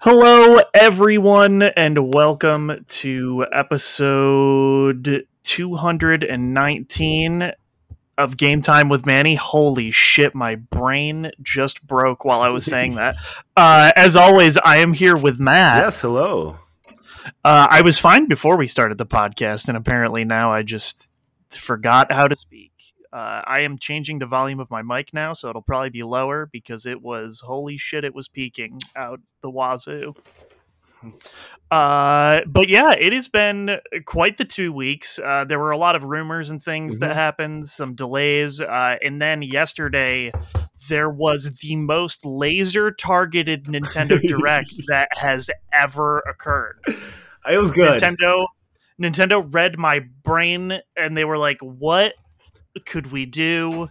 Hello, everyone, and welcome to episode 219 of Game Time with Manny. Holy shit, my brain just broke while I was saying that. Uh, as always, I am here with Matt. Yes, hello. Uh, I was fine before we started the podcast, and apparently now I just forgot how to speak. Uh, I am changing the volume of my mic now, so it'll probably be lower because it was holy shit, it was peaking out the wazoo. Uh, but yeah, it has been quite the two weeks. Uh, there were a lot of rumors and things that Mhm. happened, some delays, uh, and then yesterday there was the most laser targeted Nintendo Direct that has ever occurred. It was good. Nintendo Nintendo read my brain and they were like, "What could we do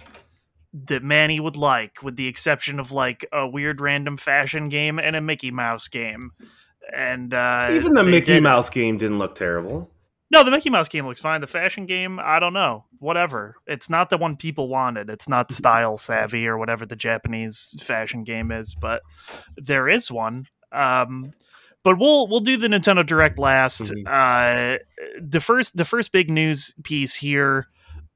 that Manny would like with the exception of like a weird random fashion game and a Mickey Mouse game?" And uh Even the Mickey did. Mouse game didn't look terrible. No, the Mickey Mouse game looks fine. The fashion game, I don't know. Whatever. It's not the one people wanted. It's not style savvy or whatever the Japanese fashion game is, but there is one. Um, but we'll we'll do the Nintendo Direct last. Mhm. Uh, the first the first big news piece here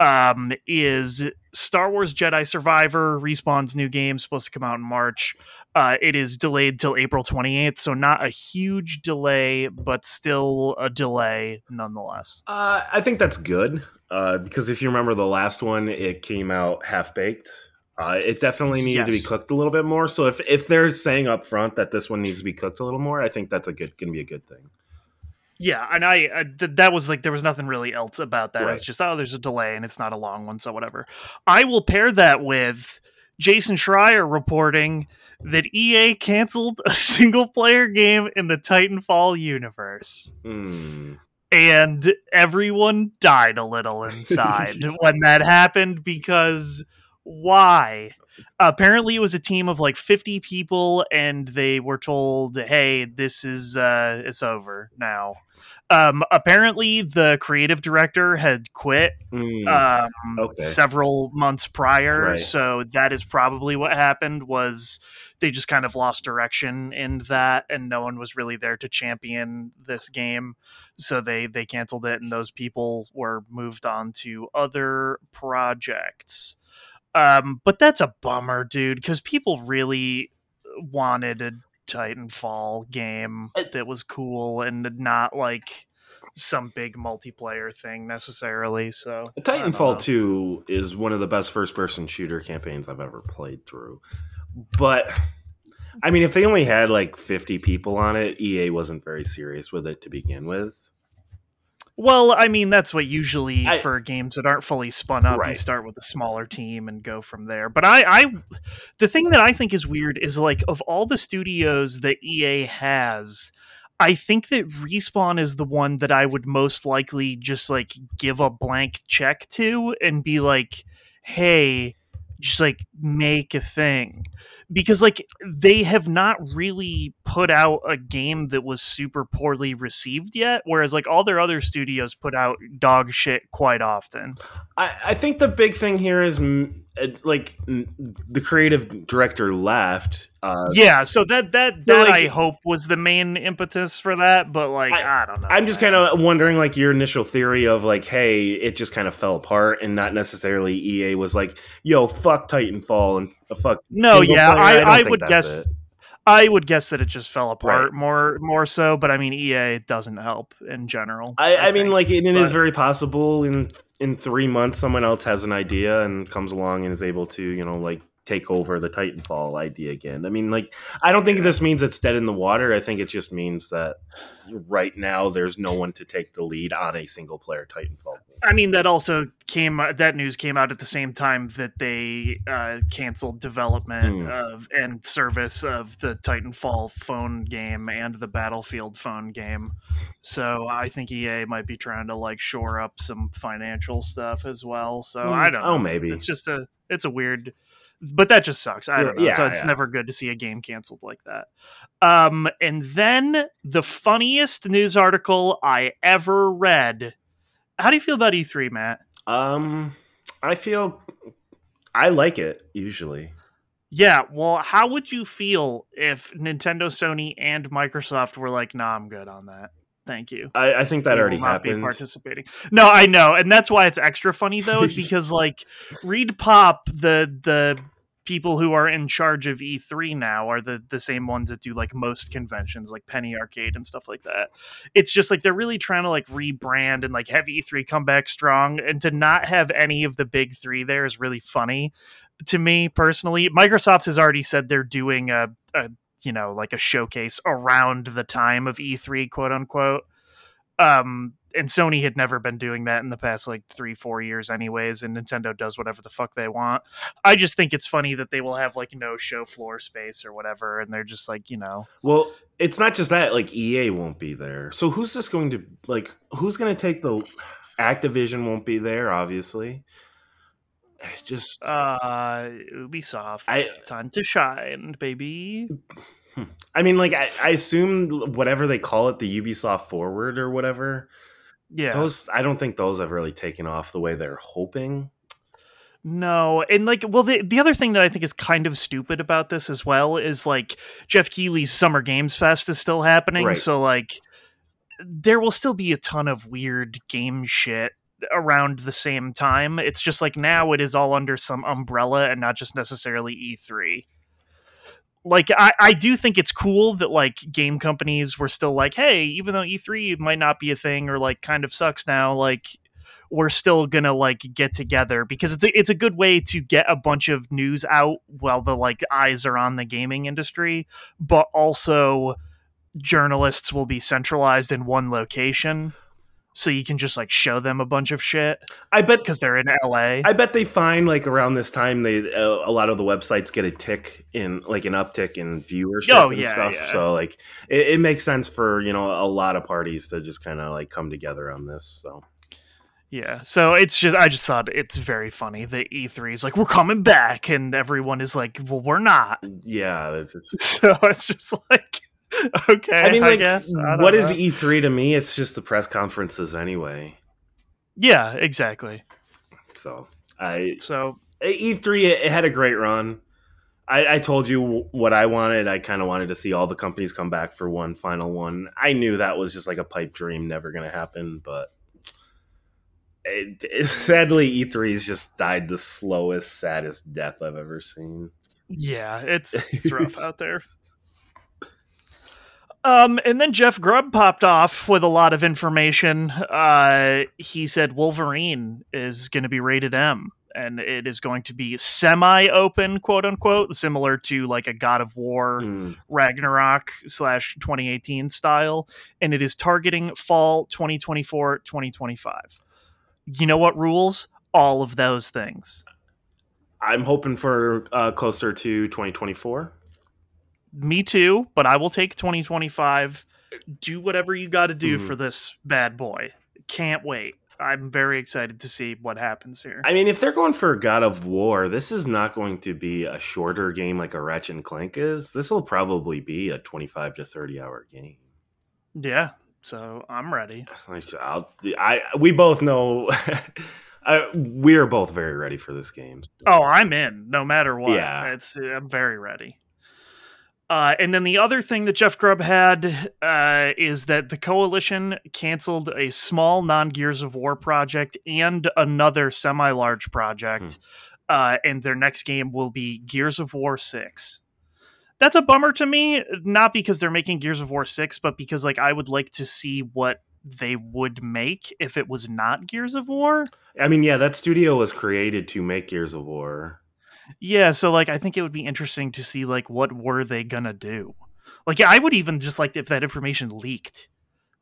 um, is Star Wars Jedi Survivor respawn's new game supposed to come out in March. Uh, it is delayed till April 28th, so not a huge delay, but still a delay nonetheless. Uh, I think that's good uh, because if you remember the last one, it came out half baked. Uh, it definitely needed to be cooked a little bit more. So if, if they're saying up front that this one needs to be cooked a little more, I think that's a good going to be a good thing. Yeah, and I, I th- that was like there was nothing really else about that. It Right. was just oh, there's a delay and it's not a long one, so whatever. I will pair that with Jason Schreier reporting that EA canceled a single player game in the Titanfall universe. Hmm. and everyone died a little inside when that happened because why apparently it was a team of like 50 people and they were told hey this is uh it's over now um apparently the creative director had quit Hmm. um okay. several months prior Right. so that is probably what happened was they just kind of lost direction in that and no one was really there to champion this game so they they canceled it and those people were moved on to other projects um but that's a bummer dude because people really wanted a titanfall game that was cool and not like some big multiplayer thing necessarily so I don't know. Titanfall 2 is one of the best first person shooter campaigns I've ever played through. But I mean, if they only had like 50 people on it, EA wasn't very serious with it to begin with. Well, I mean, that's what usually I- for games that aren't fully spun up, you start with a smaller team and go from there. But I, I, the thing that I think is weird is like of all the studios that EA has, I think that Respawn is the one that I would most likely just like give a blank check to and be like, hey, just like make a thing. Because like they have not really put out a game that was super poorly received yet whereas like all their other studios put out dog shit quite often. I, I think the big thing here is like mm, the creative director left. Uh, yeah so that that So, that like- i hope was the main impetus for that but like i, don't know I'm just kind of wondering, like your initial theory of like, hey, it just kind of fell apart, and not necessarily EA was like, yo, fuck Titanfall and uh, fuck. no single yeah player. i, don't I, would guess it. I would guess that it just fell apart Right. more more so but i mean ea doesn't help in general I, I, mean, think. like it, it is very possible in in three months someone else has an idea and comes along and is able to, you know, like take over the Titanfall idea again. I mean, like I don't think this means it's dead in the water. I think it just means that right now there's no one to take the lead on a single player Titanfall game. I mean, that also came. That news came out at the same time that they uh, canceled development Hmm. of and service of the Titanfall phone game and the Battlefield phone game. So I think EA might be trying to like shore up some financial stuff as well. So Hmm. I don't. Oh, know. maybe. it's just a. It's a weird. But that just sucks. I don't know. Yeah, so it's yeah. never good to see a game canceled like that. Um, and then the funniest news article I ever read. How do you feel about E3, Matt? Um, I feel I like it usually. Yeah, well, how would you feel if Nintendo, Sony, and Microsoft were like, "Nah, I'm good on that. Thank you." I, I think that We already will not be happened. participating. No, I know, and that's why it's extra funny though, is because like Reed Pop, the the people who are in charge of E3 now are the the same ones that do like most conventions, like Penny Arcade and stuff like that. It's just like they're really trying to like rebrand and like have E3 come back strong, and to not have any of the big three there is really funny to me personally. Microsoft has already said they're doing a, a you know like a showcase around the time of E3, quote unquote. Um, and Sony had never been doing that in the past like three, four years, anyways. And Nintendo does whatever the fuck they want. I just think it's funny that they will have like no show floor space or whatever, and they're just like, you know, Well, it's not just that. Like EA won't be there. So who's this going to like? Who's going to take the? Activision won't be there, obviously. It's Just uh, Ubisoft, I- time to shine, baby. I mean, like I, I assume whatever they call it, the Ubisoft Forward or whatever. Yeah, Those I don't think those have really taken off the way they're hoping. No, and like, well, the the other thing that I think is kind of stupid about this as well is like Geoff Keighley's Summer Games Fest is still happening, Right. so like there will still be a ton of weird game shit around the same time. It's just like now it is all under some umbrella and not just necessarily E3. Like I, I do think it's cool that like game companies were still like, hey, even though E3 might not be a thing or like kind of sucks now, like we're still gonna like get together because it's a, it's a good way to get a bunch of news out while the like eyes are on the gaming industry, but also journalists will be centralized in one location, so you can just like show them a bunch of shit I bet because they're in LA. I bet they find like around this time they uh, a lot of the websites get a tick in like an uptick in viewership Oh, and yeah, stuff. yeah. So like it, it makes sense for you know a lot of parties to just kind of like come together on this. So Yeah, so it's just I just thought it's very funny that E3 is like we're coming back, and everyone is like, well, we're not. yeah, it's just, So it's just like, okay, I mean, like, guess. I don't what is. E3 to me? It's just the press conferences anyway. Yeah, exactly. So I So E3 it, it had a great run. I, I told you what I wanted. I kind of wanted to see all the companies come back for one final one. I knew that was just like a pipe dream, never going to happen. But it, it- sadly, E3's just died the slowest, saddest death I've ever seen. yeah, it's it's rough out there. Um, and then Jeff Grubb popped off with a lot of information. Uh, he said Wolverine is going to be rated M, and it is going to be semi-open, quote unquote, similar to like a God of War Mm. Ragnarok slash 2018 style, and it is targeting fall 2024 2025. You know what rules? All of those things. I'm hoping for uh, closer to 2024. Me too, but I will take 2025. Do whatever you got to do Mhm. for this bad boy. Can't wait. I'm very excited to see what happens here. I mean, if they're going for God of War, this is not going to be a shorter game like a Ratchet and Clank is. This will probably be a 25 to 30 hour game. yeah, so I'm ready. Nice. I'll, I we both know. I, we're both very ready for this game. Oh, I'm in no matter what. Yeah. It's I'm very ready. Uh, and then the other thing that Jeff Grubb had uh, is that the coalition canceled a small non Gears of War project and another semi large project, uh, and their next game will be Gears of War Six. That's a bummer to me, not because they're making Gears of War Six, but because like I would like to see what they would make if it was not Gears of War. I mean, yeah, that studio was created to make Gears of War. Yeah, so like I think it would be interesting to see like what were they gonna do. Like yeah, I would even just like if that information leaked.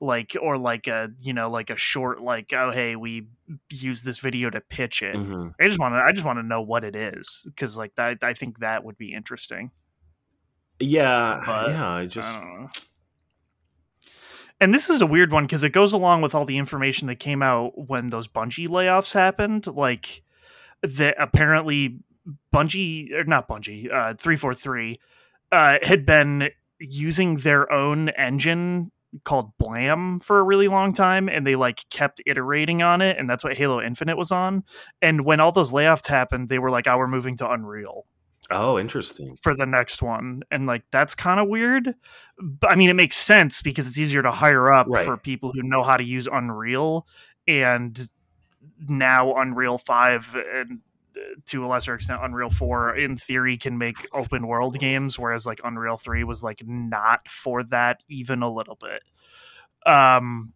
Like or like a you know like a short like oh hey we use this video to pitch it. Mhm. I just want to I just want to know what it is because like that I think that would be interesting. Yeah, But, yeah. I just I don't know. And this is a weird one because it goes along with all the information that came out when those Bungie layoffs happened. Like that apparently Bungie or not Bungie, uh, three four three, uh, had been using their own engine called Blam for a really long time, and they like kept iterating on it, and that's what Halo Infinite was on. And when all those layoffs happened, they were like, "Oh, we're moving to Unreal." Oh, interesting. for the next one, and like that's kind of weird. But I mean, it makes sense because it's easier to hire up Right. for people who know how to use Unreal, and now Unreal Five and to a lesser extent Unreal Four, in theory, can make open world games, whereas like Unreal Three was like not for that even a little bit. Um,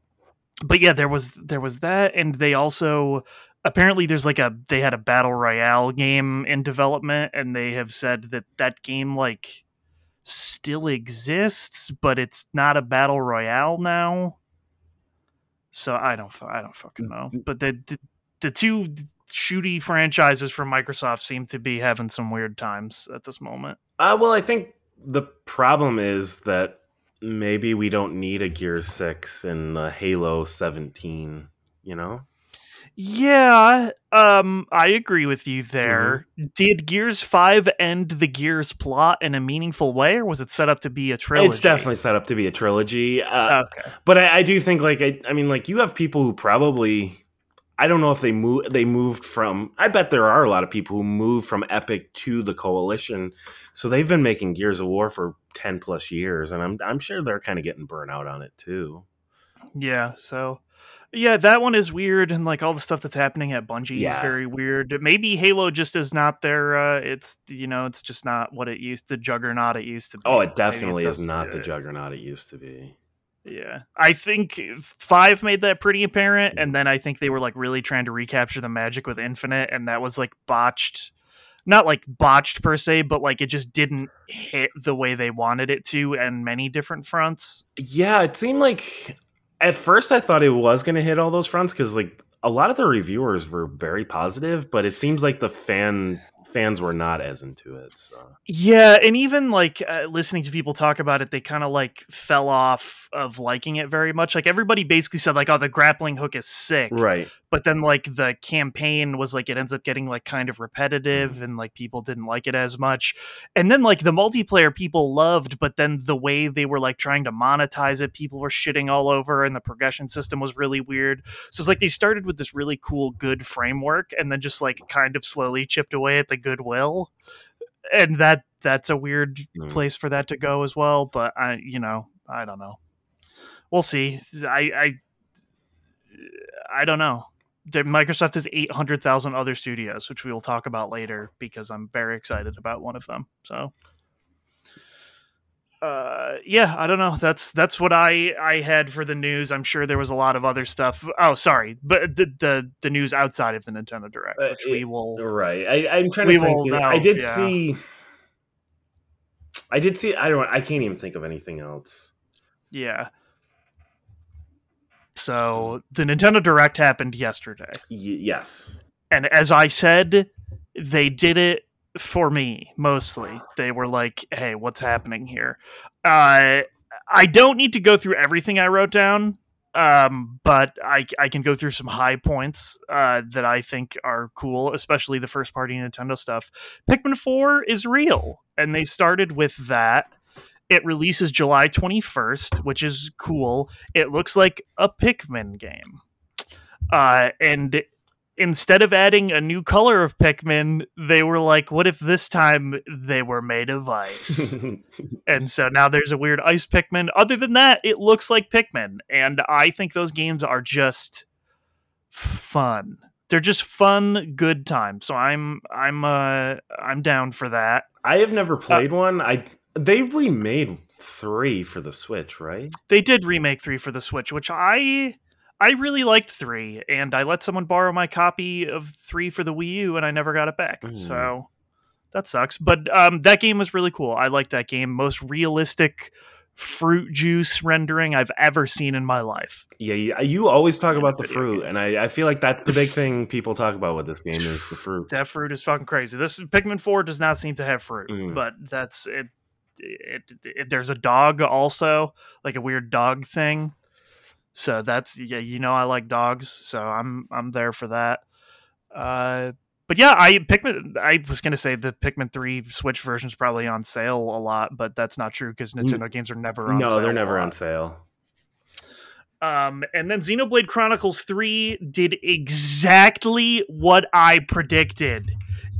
but yeah, there was there was that, and they also apparently there's like a they had a battle royale game in development and they have said that that game like still exists but it's not a battle royale now. So i don't i don't fucking know. but the the, the two shooty franchises from microsoft seem to be having some weird times at this moment Uh, well, I think the problem is that maybe we don't need a Gear Six and a Halo Seventeen. You know, yeah um i agree with you there did gears 5 end the gears plot in a meaningful way or was it set up to be a trilogy it's definitely set up to be a trilogy. Uh, okay but I, I do think, like, I, I mean, like, you have people who probably. I don't know if they move. They moved from. I bet there are a lot of people who moved from Epic to the Coalition, so they've been making Gears of War for ten plus years, and I'm I'm sure they're kind of getting burnt out on it too. Yeah, so yeah, that one is weird, and like all the stuff that's happening at Bungie Yeah. is very weird. Maybe Halo just is not there Uh, it's you know, it's just not what it used the juggernaut it used to be. Oh, it definitely is not the juggernaut it used to be. Yeah, I think five made that pretty apparent, and then I think they were like really trying to recapture the magic with Infinite, and that was like botched. Not like botched per se, but like it just didn't hit the way they wanted it to, and many different fronts. Yeah, it seemed like at first I thought it was going to hit all those fronts because like a lot of the reviewers were very positive, but it seems like the fan fans were not as into it. So Yeah, and even like uh, listening to people talk about it, they kind of like fell off of liking it very much. Like everybody basically said, like, "Oh, the grappling hook is sick," right, but then like the campaign was like it ends up getting like kind of repetitive, and like people didn't like it as much. And then like the multiplayer people loved, but then the way they were like trying to monetize it, people were shitting all over, and the progression system was really weird. So it's like they started with this really cool, good framework, and then just like kind of slowly chipped away at the goodwill. And that that's a weird Mm. place for that to go as well. But I, you know, I don't know. We'll see. I I I don't know. Microsoft has eight hundred thousand other studios, which we will talk about later because I'm very excited about one of them. So uh yeah i don't know that's that's what i i had for the news i'm sure there was a lot of other stuff oh sorry but the the, the news outside of the nintendo direct Uh, which we will right. I, I'm trying to think. will I did yeah. see. I did see. I don't. I can't even think of anything else. yeah so the nintendo direct happened yesterday Y- yes. and as I said, they did it for me mostly. They were like, "Hey, what's happening here?" Uh, I don't need to go through everything I wrote down, um, but I, I can go through some high points uh, that I think are cool, especially the first party Nintendo stuff. Pikmin Four is real, and they started with that. It releases July 21st, which is cool. It looks like a Pikmin game. Uh, and instead of adding a new color of Pikmin, they were like, what if this time they were made of ice? and so now there's a weird ice Pikmin. Other than that, it looks like Pikmin. And I think those games are just fun. They're just fun, good times. So I'm I'm uh I'm down for that. I have never played one. I they remade three for the Switch, right? They did remake 3 for the Switch, which I I really liked 3 and I let someone borrow my copy of 3 for the Wii U and I never got it back. Mm. So that sucks. But um that game was really cool. I liked that game. Most realistic fruit juice rendering I've ever seen in my life. Yeah, you, you always talk about the fruit, game. and I, I feel like that's the big thing people talk about with this game is the fruit. That fruit is fucking crazy. This Pikmin 4 does not seem to have fruit, Mm. but that's it, it, it. There's a dog also, like a weird dog thing. So that's yeah, you know I like dogs, so I'm I'm there for that. Uh, but yeah, I Pikmin. I was gonna say the Pikmin Three Switch version is probably on sale a lot, but that's not true because Nintendo games are never on sale. No, sale. they're never on sale. Um, and then Xenoblade Chronicles 3 did exactly what I predicted.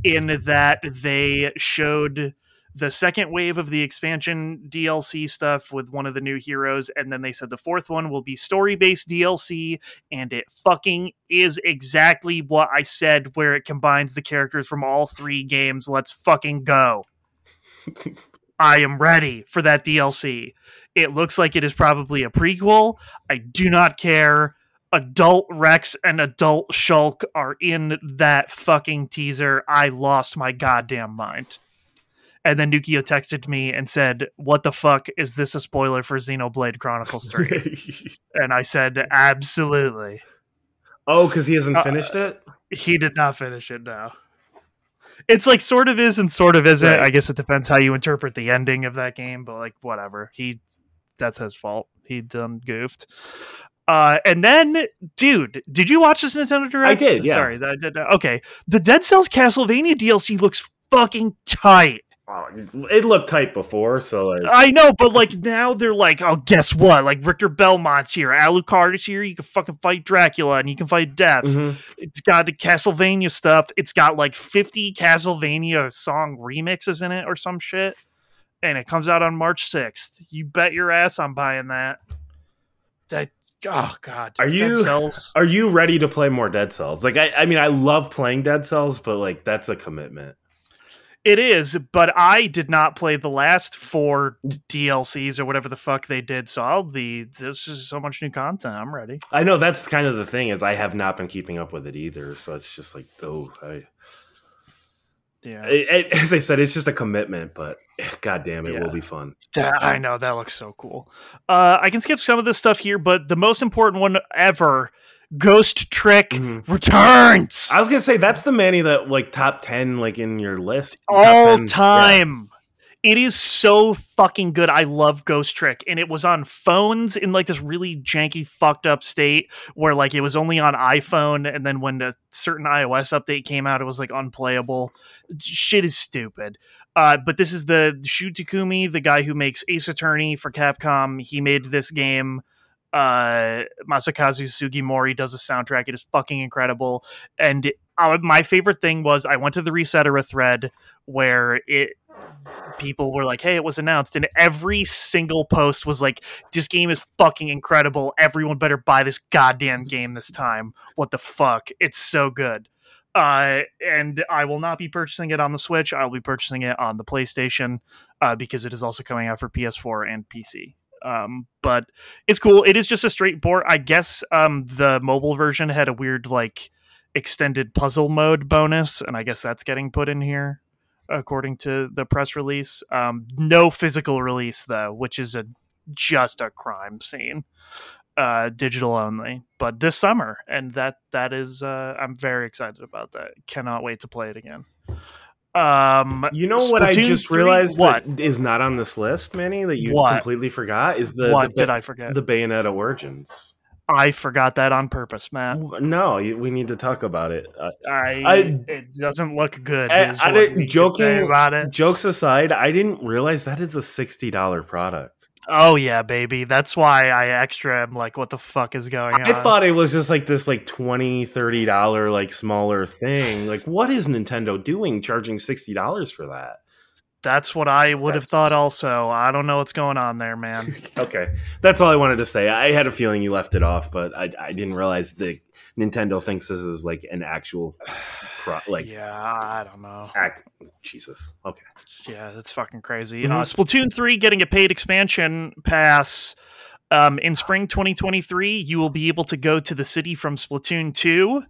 in that they showed the second wave of the expansion DLC stuff with one of the new heroes, and then they said the fourth one will be story based DLC, and it fucking is exactly what I said, where it combines the characters from all three games. Let's fucking go. I am ready for that DLC. It looks like it is probably a prequel. I do not care. Adult Rex and Adult Shulk are in that fucking teaser. I lost my goddamn mind. And then Nukio texted me and said, What the fuck? Is this a spoiler for Xenoblade Chronicles 3? and I said, Absolutely. oh, because he hasn't Uh, finished it. He did not finish it now. It's like sort of is and sort of isn't. Right. I guess it depends how you interpret the ending of that game, but like whatever. He that's his fault. He done goofed. Uh, and then, dude, did you watch this Nintendo Direct? I did, yeah. Sorry, that did. Okay, the Dead Cells Castlevania DLC looks fucking tight. Oh, it looked tight before, so like, I know, but like now they're like, oh, guess what? Like Richter Belmont's here, Alucard is here. You can fucking fight Dracula and you can fight Death. mhm. It's got the Castlevania stuff. It's got like 50 Castlevania song remixes in it or some shit. And it comes out on March 6th. You bet your ass I'm buying that. That oh god. Are you- Cells. Are you ready to play more Dead Cells? Like, I, I mean, I love playing Dead Cells, but like, that's a commitment. It is, but I did not play the last four DLCs or whatever the fuck they did. So I'll be there's just so much new content. I'm ready. I know that's kind of the thing is I have not been keeping up with it either, so it's just like, oh, I, Yeah. it, it- as I said, it's just a commitment, but god damn, it Yeah. will be fun. I know that looks so cool. Uh, I can skip some of this stuff here, but the most important one ever, Ghost Trick Mhm. returns I was gonna say that's the Manny that like top ten like in your list all 10, yeah. time. It is so fucking good. I love Ghost Trick, and it was on phones in like this really janky, fucked up state where like it was only on iPhone, and then when a certain iOS update came out, it was like unplayable. Shit is stupid. Uh, but this is the Shu Takumi, the guy who makes Ace Attorney for Capcom. He made this game. Uh, Masakazu Sugimori does a soundtrack. It is fucking incredible. And uh, my favorite thing was I went to the Resetera thread where it people were like, "Hey, it was announced," and every single post was like, "This game is fucking incredible. Everyone better buy this goddamn game this time. What the fuck? It's so good." Uh, and I will not be purchasing it on the Switch. I'll be purchasing it on the PlayStation uh, because it is also coming out for PS4 and PC. Um, but it's cool. It is just a straight port. I guess um, the mobile version had a weird like extended puzzle mode bonus, and I guess that's getting put in here according to the press release. Um, no physical release though, which is a just a crime scene. Uh, digital only, but this summer, and that that is uh, I'm very excited about that. Cannot wait to play it again. Um, You know what I just 3? realized What? that is not on this list, Manny, that you What? completely forgot is the what the, did I forget? the Bayonetta Origins. I forgot that on purpose, Matt. No, we need to talk about it. Uh, I, I- it doesn't look good. I- I didn't- joking- about it. jokes aside, I didn't realize that is a sixty dollar product. Oh yeah, baby. That's why I extra am like, what the fuck is going on? I thought it was just like this like 20 30 dollar like smaller thing. Like what is Nintendo doing charging $60 for that? That's what I would have thought. Also, I don't know what's going on there, man. Okay. That's all I wanted to say. I had a feeling you left it off, but I, I didn't realize that Nintendo thinks this is like an actual pro, like yeah, I don't know. act Jesus. Okay. Yeah, that's fucking crazy. Mhm. Uh, Splatoon 3 getting a paid expansion pass. Um, in spring 2023, you will be able to go to the city from Splatoon 2.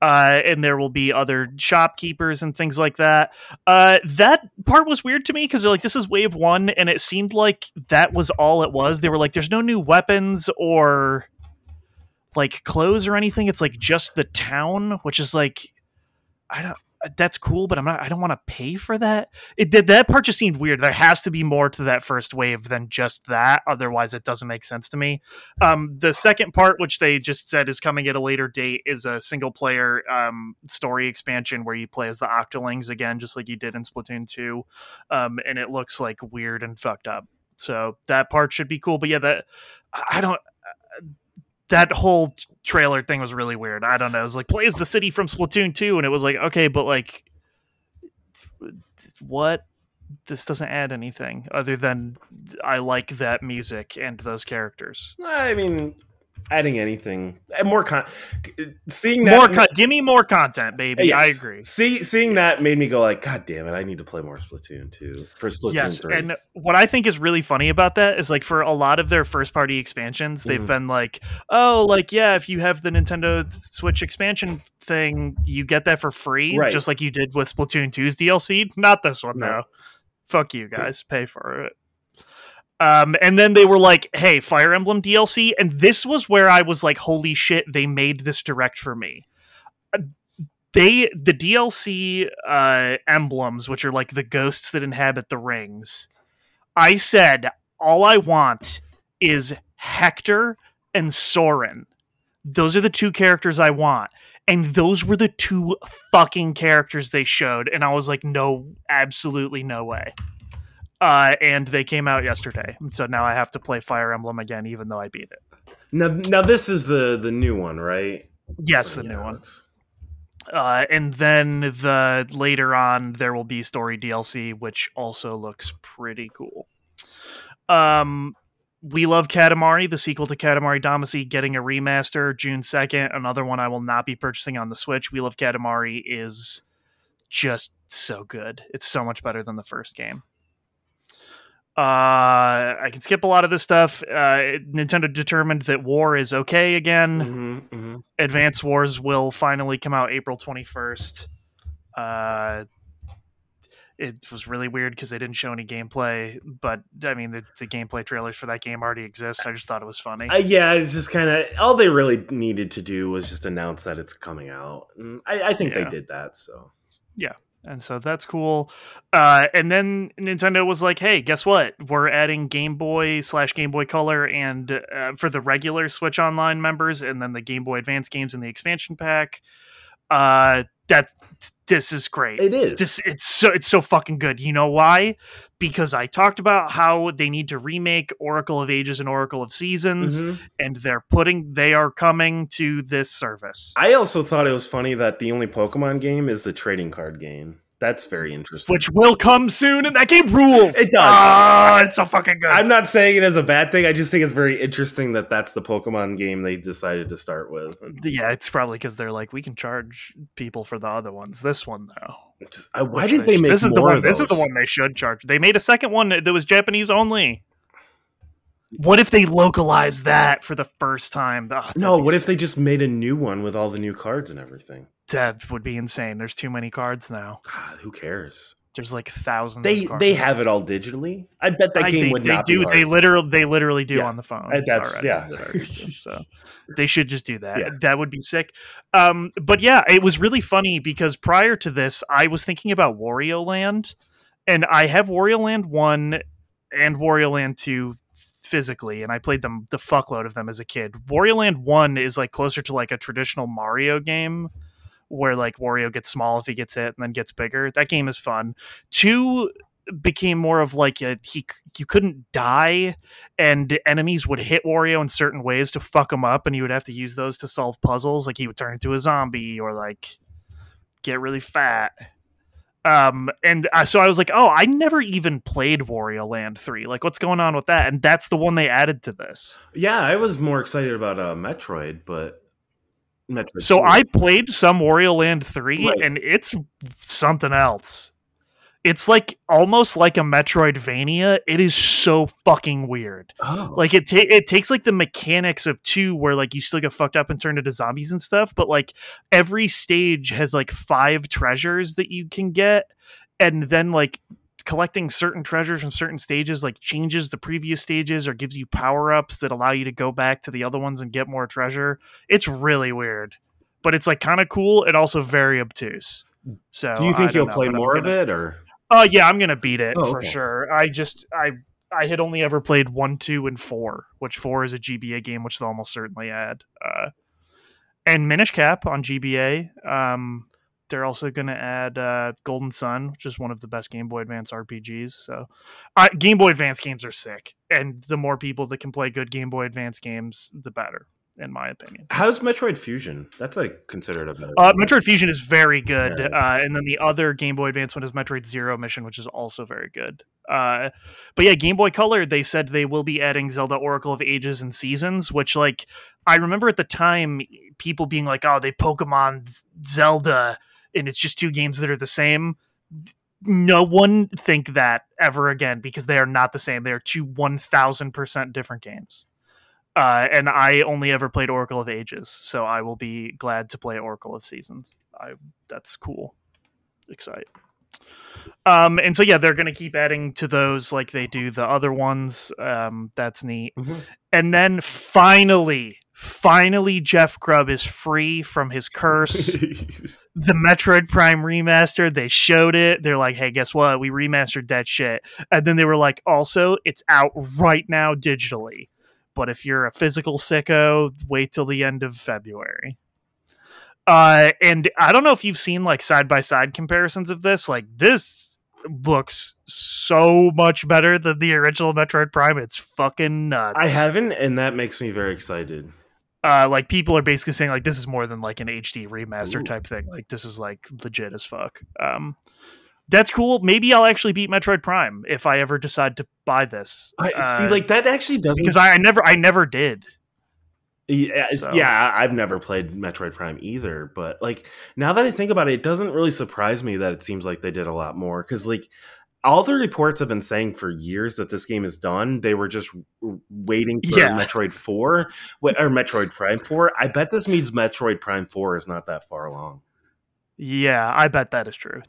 Uh, and there will be other shopkeepers and things like that. Uh, that part was weird to me because they're like, this is wave one, and it seemed like that was all it was. They were like, there's no new weapons or like clothes or anything. It's like just the town, which is like, I don't. That's cool, but I'm not. I don't want to pay for that. It did that part just seemed weird. There has to be more to that first wave than just that. Otherwise, it doesn't make sense to me. Um, the second part, which they just said is coming at a later date, is a single player um, story expansion where you play as the Octolings again, just like you did in Splatoon two, um, and it looks like weird and fucked up. So that part should be cool. But yeah, that I don't. That whole trailer thing was really weird. I don't know. It was like play as the city from Splatoon two, and it was like okay, but like what? This doesn't add anything other than I like that music and those characters. I mean, adding anything and more con seeing that More, con- give me more content, baby. Yes. I agree. See, seeing that made me go like, God damn it! I need to play more Splatoon two for Splatoon yes, three. and what I think is really funny about that is like for a lot of their first party expansions, they've Mhm. been like, oh, like yeah, if you have the Nintendo Switch expansion thing, you get that for free, Right. just like you did with Splatoon 2's DLC. Not this one No. though. Fuck you guys, pay for it. Um, and then they were like, "Hey, Fire Emblem DLC," and this was where I was like, "Holy shit!" They made this direct for me. Uh, They the DLC uh, emblems, which are like the ghosts that inhabit the rings. I said, all I want is Hector and Soren. Those are the two characters I want. And those were the two fucking characters they showed. And I was like, no, absolutely no way. Uh, and they came out yesterday. So now I have to play Fire Emblem again, even though I beat it. now, now this is the the new one, right? Yes, the Yeah, new one. Uh, and then the later on there will be story DLC, which also looks pretty cool. Um, we love Katamari, the sequel to Katamari Damacy, getting a remaster June second. Another one I will not be purchasing on the Switch. We love Katamari is just so good. It's so much better than the first game. Uh, I can skip a lot of this stuff. Uh, Nintendo determined that War is okay again. Mhm, mhm. Advance Wars will finally come out April 21st. Uh, it was really weird because they didn't show any gameplay, but I mean, the, the gameplay trailers for that game already exist. I just thought it was funny. Uh, yeah, it's just kind of all they really needed to do was just announce that it's coming out. I, I think Yeah. they did that. So and so that's cool. Uh, and then Nintendo was like, "Hey, guess what? We're adding Game Boy slash Game Boy Color and uh, for the regular Switch Online members, and then the Game Boy Advance games in the expansion pack. Uh, that this is great. it is. just it's so it's so fucking good. You know why? Because I talked about how they need to remake Oracle of Ages and Oracle of Seasons, Mhm. and they're putting they are coming to this service, I also thought it was funny that the only Pokemon game is the trading card game. That's very interesting. which will come soon, and that game rules. It does. Ah, it's so fucking good. I'm not saying it as a bad thing. I just think it's very interesting that that's the Pokemon game they decided to start with. Yeah, it's probably because they're like, we can charge people for the other ones. This one though, I- why Which did they sh- make this? Is the one. This is the one they should charge. They made a second one that was Japanese only. What if they localized that for the first time? That'd No, what if they just made a new one with all the new cards and everything? That would be insane? There's too many cards now. God, who cares? There's like thousands. They of cards. they have it all digitally. I bet that I- game they, would they not do. They literally they literally do Yeah. on the phone. That's- already yeah. so they should just do that. Yeah. That would be sick. Um, but yeah, it was really funny because prior to this, I was thinking about Wario Land, and I have Wario Land one and Wario Land two physically, and I played them the fuckload of them as a kid. Wario Land one is like closer to like a traditional Mario game. Where like Wario gets small if he gets hit and then gets bigger. That game is fun. Two became more of like a he you couldn't die and enemies would hit Wario in certain ways to fuck him up and you would have to use those to solve puzzles like he would turn into a zombie or like get really fat um and so I was like oh I never even played Wario Land 3 like what's going on with that and that's the one they added to this yeah, I was more excited about uh, Metroid, but Metroid. so 2. I played some Wario Land 3 Right. and it's something else it's like almost like a Metroidvania. It is so fucking weird. oh. like it ta- it takes like the mechanics of two where like you still get fucked up and turned into zombies and stuff but like every stage has like five treasures that you can get and then like collecting certain treasures from certain stages like changes the previous stages or gives you power-ups that allow you to go back to the other ones and get more treasure it's really weird but it's like kind of cool and also very obtuse so do you think you'll know, play more gonna- of it, or Oh yeah, I'm gonna beat it Oh, for okay. sure. I just I I had only ever played one, two, and four, which four is a GBA game, which they'll almost certainly add. Uh, and Minish Cap on GBA. Um, they're also gonna add uh, Golden Sun, which is one of the best Game Boy Advance RPGs. So, uh, Game Boy Advance games are sick, and the more people that can play good Game Boy Advance games, the better. in my opinion. How's Metroid Fusion? That's like considered a better. Uh, Metroid Fusion is very good, Yeah. uh, and then the other Game Boy Advance one is Metroid Zero Mission, which is also very good. Uh, but yeah, Game Boy Color, they said they will be adding Zelda Oracle of Ages and Seasons, which like I remember at the time people being like, "Oh, they Pokemon Zelda," and it's just two games that are the same. No one think that ever again because they are not the same. They are two one thousand percent different games. Uh, and I only ever played Oracle of Ages, so I will be glad to play Oracle of Seasons. I that's cool. Excite. Um, and so yeah, they're gonna keep adding to those like they do the other ones. Um, that's neat. Mhm. And then finally, finally, Jeff Grubb is free from his curse. the Metroid Prime remaster, they showed it. They're like, hey, guess what? We remastered that shit. And then they were like, also, it's out right now digitally. But if you're a physical sicko, wait till the end of February. Uh, and I don't know if you've seen like side by side comparisons of this. Like, this looks so much better than the original Metroid Prime. It's fucking nuts. I haven't, and that makes me very excited. Uh, like people are basically saying like this is more than like an HD remaster Ooh. type thing. Like this is like legit as fuck. Um, that's cool. Maybe I'll actually beat Metroid Prime if I ever decide to buy this. I see, Uh, like that actually doesn't. because I, I never I never did. Yeah, So- yeah, I've never played Metroid Prime either, but like now that I think about it, it doesn't really surprise me that it seems like they did a lot more because like all the reports have been saying for years that this game is done. They were just waiting for Yeah. Metroid Four or Metroid Prime Four. I bet this means Metroid Prime Four is not that far along. Yeah, I bet that is true.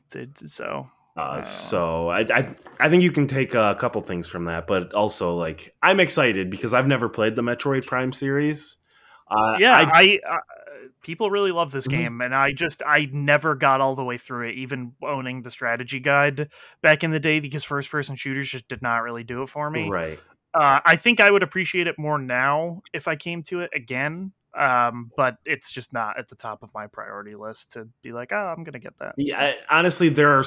So Uh, Oh. so I, I I think you can take a couple things from that, but also like I'm excited because I've never played the Metroid Prime series. Uh, yeah, I- I, uh, people really love this Mhm. game, and I just I never got all the way through it, even owning the strategy guide back in the day, because first person shooters just did not really do it for me. right. Uh, I think I would appreciate it more now if I came to it again. Um, but it's just not at the top of my priority list to be like, oh, I'm gonna get that. Yeah, I- honestly, there are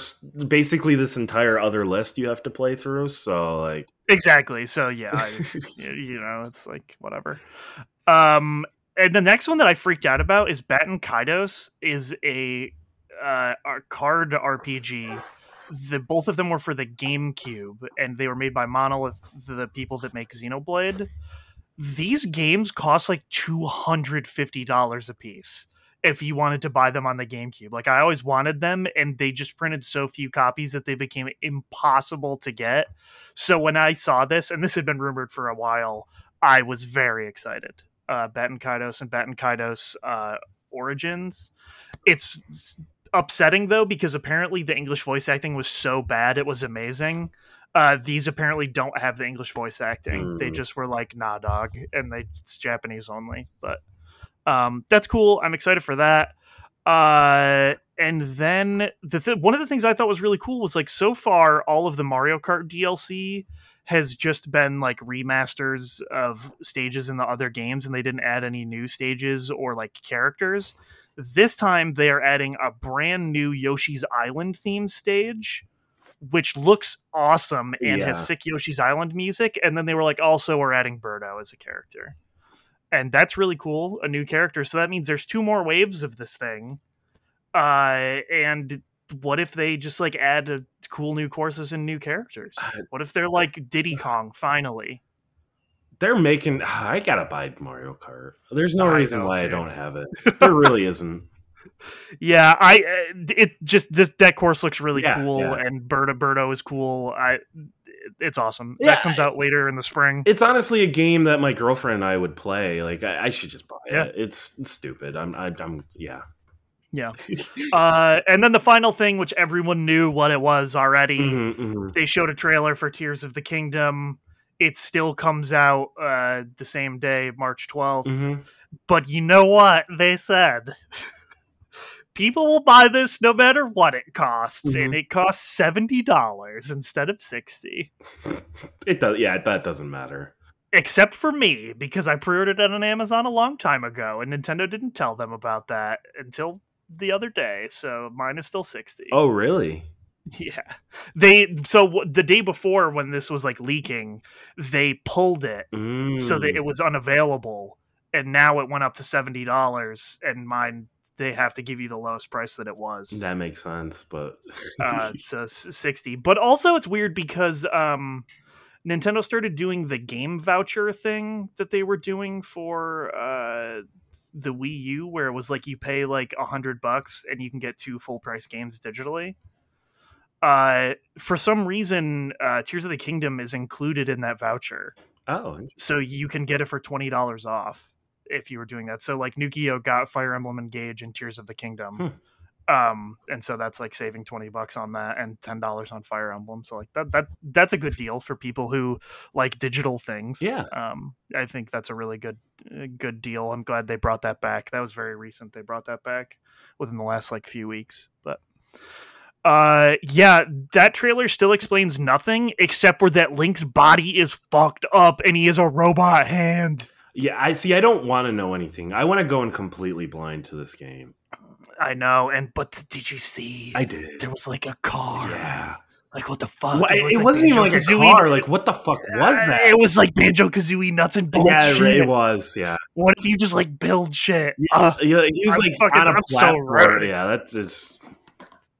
basically this entire other list you have to play through. So like, Exactly. So yeah, I, you know, it's like whatever. Um, and the next one that I freaked out about is Baten Kaitos is a uh, card RPG. The both of them were for the GameCube, and they were made by Monolith, the people that make Xenoblade. These games cost like two hundred fifty dollars a piece if you wanted to buy them on the GameCube. Like I always wanted them, and they just printed so few copies that they became impossible to get. So when I saw this, and this had been rumored for a while, I was very excited. Uh, Baten Kaitos and Baten Kaitos uh, Origins. It's upsetting though because apparently the English voice acting was so bad it was amazing. Uh, these apparently don't have the English voice acting. They Mm. just were like, "Nah, dog," and they it's Japanese only. But um, that's cool. I'm excited for that. Uh, and then the th- one of the things I thought was really cool was like so far all of the Mario Kart DLC has just been like remasters of stages in the other games, and they didn't add any new stages or like characters. This time they are adding a brand new Yoshi's Island theme stage, which looks awesome and Yeah. has sick Yoshi's Island music. And then they were like, also we're adding Birdo as a character and that's really cool a new character so that means there's two more waves of this thing uh and what if they just like add a cool new courses and new characters Uh, what if they're like diddy kong finally they're making. I gotta buy Mario Kart. There's no I reason why I don't have it. There really isn't. yeah i uh, it just this that course looks really Yeah, cool yeah. and Birdo Birdo is cool i it's awesome Yeah, that comes out later in the spring It's honestly a game that my girlfriend and I would play. Like, I, I should just buy it. It's, it's stupid. I'm, I, I'm, yeah. Yeah uh and then the final thing which everyone knew what it was already Mhm, mhm. they showed a trailer for Tears of the Kingdom. It still comes out uh, the same day, March 12th. Mhm. But you know what they said? People will buy this no matter what it costs, and Mhm. it costs seventy dollars instead of sixty. It does. Yeah, that doesn't matter. Except for me, because I pre-ordered it on Amazon a long time ago, and Nintendo didn't tell them about that until the other day. So mine is still sixty. Oh, really? Yeah. They so w- the day before when this was like leaking, they pulled it so that Mm. it was unavailable and now it went up to seventy dollars, and mine they have to give you the lowest price that it was. That makes sense, but uh, so sixty. But also, it's weird because um, Nintendo started doing the game voucher thing that they were doing for uh, the Wii U, where it was like you pay like a hundred bucks and you can get two full price games digitally. Uh, for some reason, uh, Tears of the Kingdom is included in that voucher, oh, so you can get it for twenty dollars off if you were doing that. So like Nukio got Fire Emblem Engage and Tears of the Kingdom. Hmm. Um, and so that's like saving 20 bucks on that and $10 on Fire Emblem. So like that, that, that's a good deal for people who like digital things. Yeah. Um, I think that's a really good, uh, good deal. I'm glad they brought that back. That was very recent. They brought that back within the last like few weeks, but uh yeah that trailer still explains nothing except for that link's body is fucked up and he is a robot hand yeah. I see. I don't want to know anything. I want to go in completely blind to this game. I know, and but did you see? I did. there was like a car. Yeah. Like what the fuck? Well, It was it wasn't even like a car. Like, what the fuck was that? It was like Banjo Kazooie nuts and bolts. yeah, shit. it was. Yeah. What if you just like build shit? Yeah, Uh, yeah, he was I'm like fucking- on a I'm so platform. ready. yeah, that is.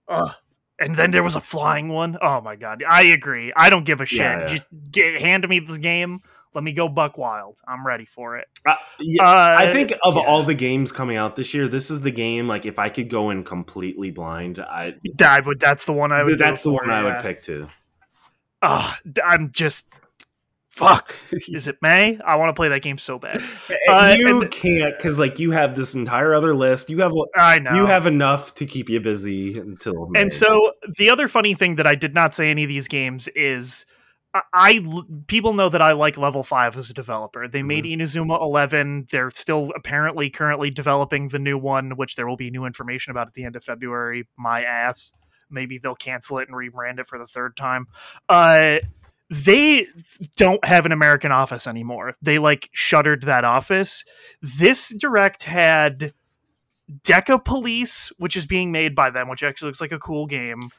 uh, and then there was a flying one. Oh my god! I agree. I don't give a shit. Yeah, yeah. Just get, hand me this game. Let me go buck wild. I'm ready for it. Uh, yeah, Uh, I think of yeah. all the games coming out this year, this is the game. Like, if I could go in completely blind, I I would. That's the one I would. that's the one I yeah. would pick too. Ah, I'm just. Fuck. Is it May? I want to play that game so bad. Uh, you and- can't because like you have this entire other list. You have I know. you have enough to keep you busy until May. And so the other funny thing that I did not say any of these games is I, people know that I like Level 5 as a developer. They made Inazuma 11. They're still apparently currently developing the new one, which there will be new information about at the end of February. My ass. Maybe they'll cancel it and rebrand it for the third time. Uh they don't have an American office anymore. They like shuttered that office. This direct had Decapolice, which is being made by them, which actually looks like a cool game.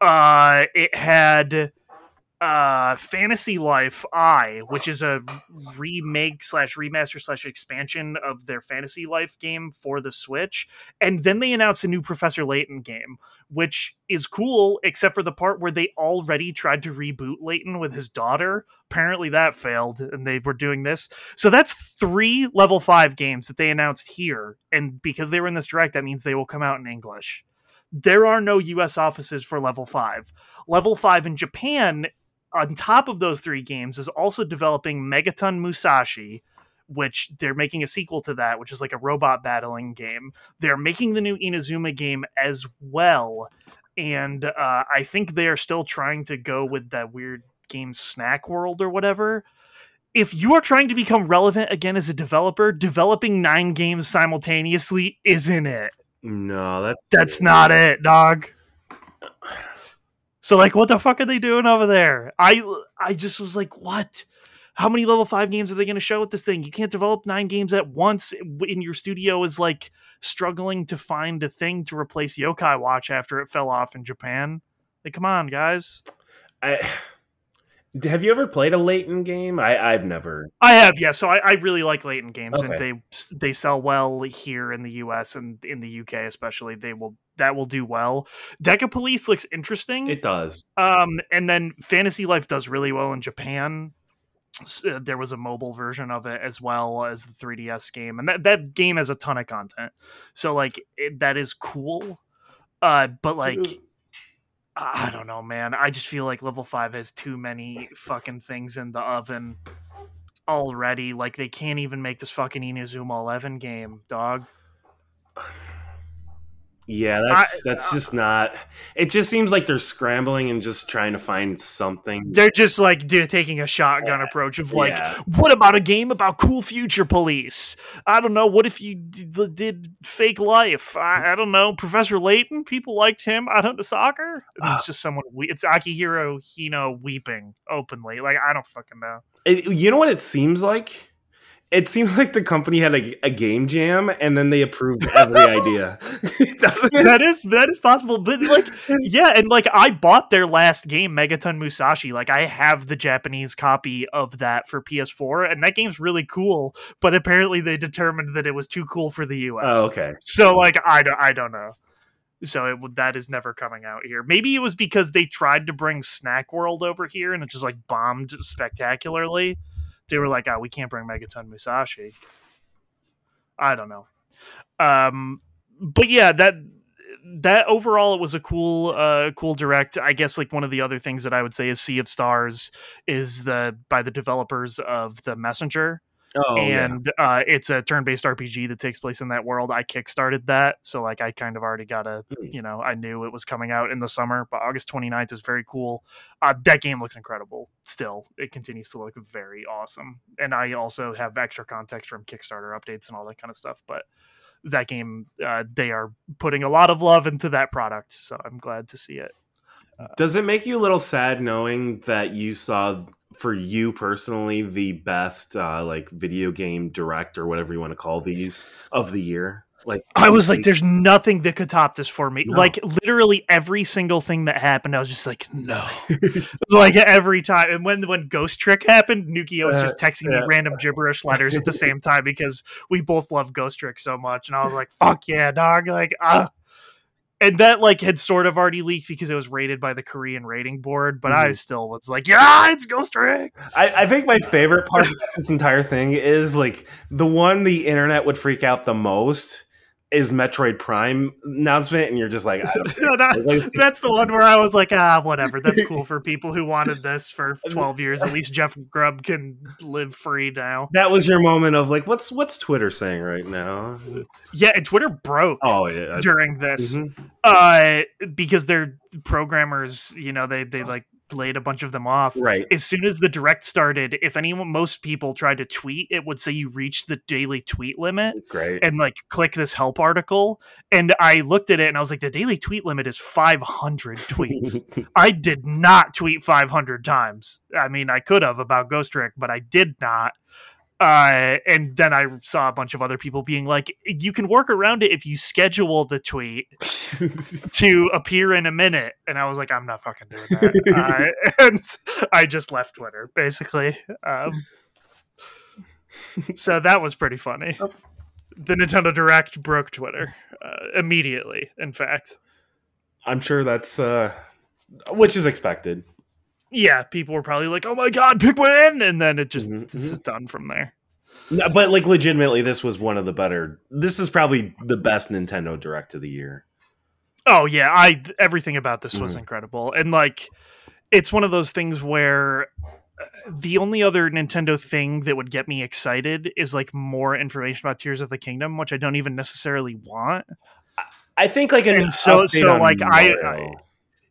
Uh, it had uh, Fantasy Life I, which is a remake slash remaster slash expansion of their Fantasy Life game for the Switch. And then they announced a new Professor Layton game, which is cool, except for the part where they already tried to reboot Layton with his daughter. Apparently that failed, and they were doing this. So that's three level five games that they announced here. And because they were in this direct, that means they will come out in English. There are no US offices for level five. Level five in Japan, on top of those three games, is also developing Megaton Musashi, which they're making a sequel to that, which is like a robot battling game. They're making the new Inazuma game as well. And uh, I think they are still trying to go with that weird game Snack World or whatever if you are trying to become relevant again as a developer, developing nine games simultaneously isn't it. no, that's That's not it, dog. So like what the fuck are they doing over there? I I just was like, what? How many level 5 games are they going to show with this thing? You can't develop 9 games at once in your studio is like struggling to find a thing to replace Yokai Watch after it fell off in Japan. Like come on, guys. I, have you ever played a Layton game? I, I've never. I have, yeah. So I, I really like Layton games, and they they sell well here in the U.S. and in the U.K. especially. They will that will do well. Decapolice looks interesting, It does. um, and then Fantasy Life does really well in Japan. S- uh, there was a mobile version of it as well as the 3DS game, and that that game has a ton of content. So like it, that is cool, uh, but like. I don't know, man. I just feel like level five has too many fucking things in the oven already. Like they can't even make this fucking Inazuma Eleven game, dog. Yeah, that's I- that's just not. It just seems like they're scrambling and just trying to find something. They're just like dude, taking a shotgun Yeah. approach of like, Yeah. what about a game about cool future police? I don't know. What if you d- did fake life? I, I don't know. Professor Layton, people liked him. I don't know soccer. It's just someone. We- it's Akihiro Hino weeping openly. Like I don't fucking know. It- you know what it seems like? It seems like the company had a, a game jam and then they approved every idea. Doesn't that is that is possible but like yeah and like i bought their last game megaton musashi. Like i have the japanese copy of that for ps4 and that game's really cool but apparently they determined that it was too cool for the us Oh, okay. so like i don't i don't know. So it, that is never coming out here. Maybe it was because they tried to bring snack world over here and it just like bombed spectacularly they were like oh we can't bring megaton musashi. I don't know. Um but yeah that that overall it was a cool uh cool direct. I guess like one of the other things that i would say is sea of stars is the by the developers of the messenger Oh, yeah. and uh it's a turn-based rpg that takes place in that world i kickstarted that so like i kind of already got a Hmm. you know i knew it was coming out in the summer but august 29th is very cool uh that game looks incredible still it continues to look very awesome and i also have extra context from kickstarter updates and all that kind of stuff but that game uh, they are putting a lot of love into that product so i'm glad to see it Does it make you a little sad knowing that you saw, for you personally, the best uh, like video game direct or whatever you want to call these of the year? Like i was like there's nothing that could top this for me. No. like literally every single thing that happened i was just like no. Like every time and when when ghost trick happened nukio was Uh, just texting me random gibberish letters at the same time because we both love ghost trick so much and i was like fuck yeah dog. Like ah and that like had sort of already leaked because it was rated by the korean rating board but i Mhm. still was like yeah it's ghost trick I, I think my favorite part of this entire thing is like the one the internet would freak out the most is Metroid Prime announcement, and you're just like, I don't No, that- that's the one where I was like, ah, whatever. That's cool for people who wanted this for 12 years. At least Jeff Grubb can live free now. that was your moment of like, what's what's Twitter saying right now? Yeah, and Twitter broke Oh yeah, during this Mhm. uh, because their programmers, you know, they they like laid a bunch of them off. right. As soon as the direct started, if anyone, most people tried to tweet, it would say you reached the daily tweet limit. Great. and like click this help article and i looked at it and i was like the daily tweet limit is 500 tweets i did not tweet 500 times i mean i could have about ghost trick but i did not uh, and then I saw a bunch of other people being like, "You can work around it if you schedule the tweet to appear in a minute." And I was like, "I'm not fucking doing that." uh, and I just left Twitter, basically. Um, so that was pretty funny. The Nintendo Direct broke Twitter uh, immediately. In fact, I'm sure that's uh, which is expected. Yeah, people were probably like, "Oh my god, pick Pikmin!" and then it just Mhm, it's just done from there. No, but like legitimately, this was one of the better. This is probably the best Nintendo Direct of the year. Oh yeah, I everything about this was Mhm. incredible, and like it's one of those things where uh, the only other Nintendo thing that would get me excited is like more information about Tears of the Kingdom, which I don't even necessarily want. I think like an And so- so, like, I- Mario.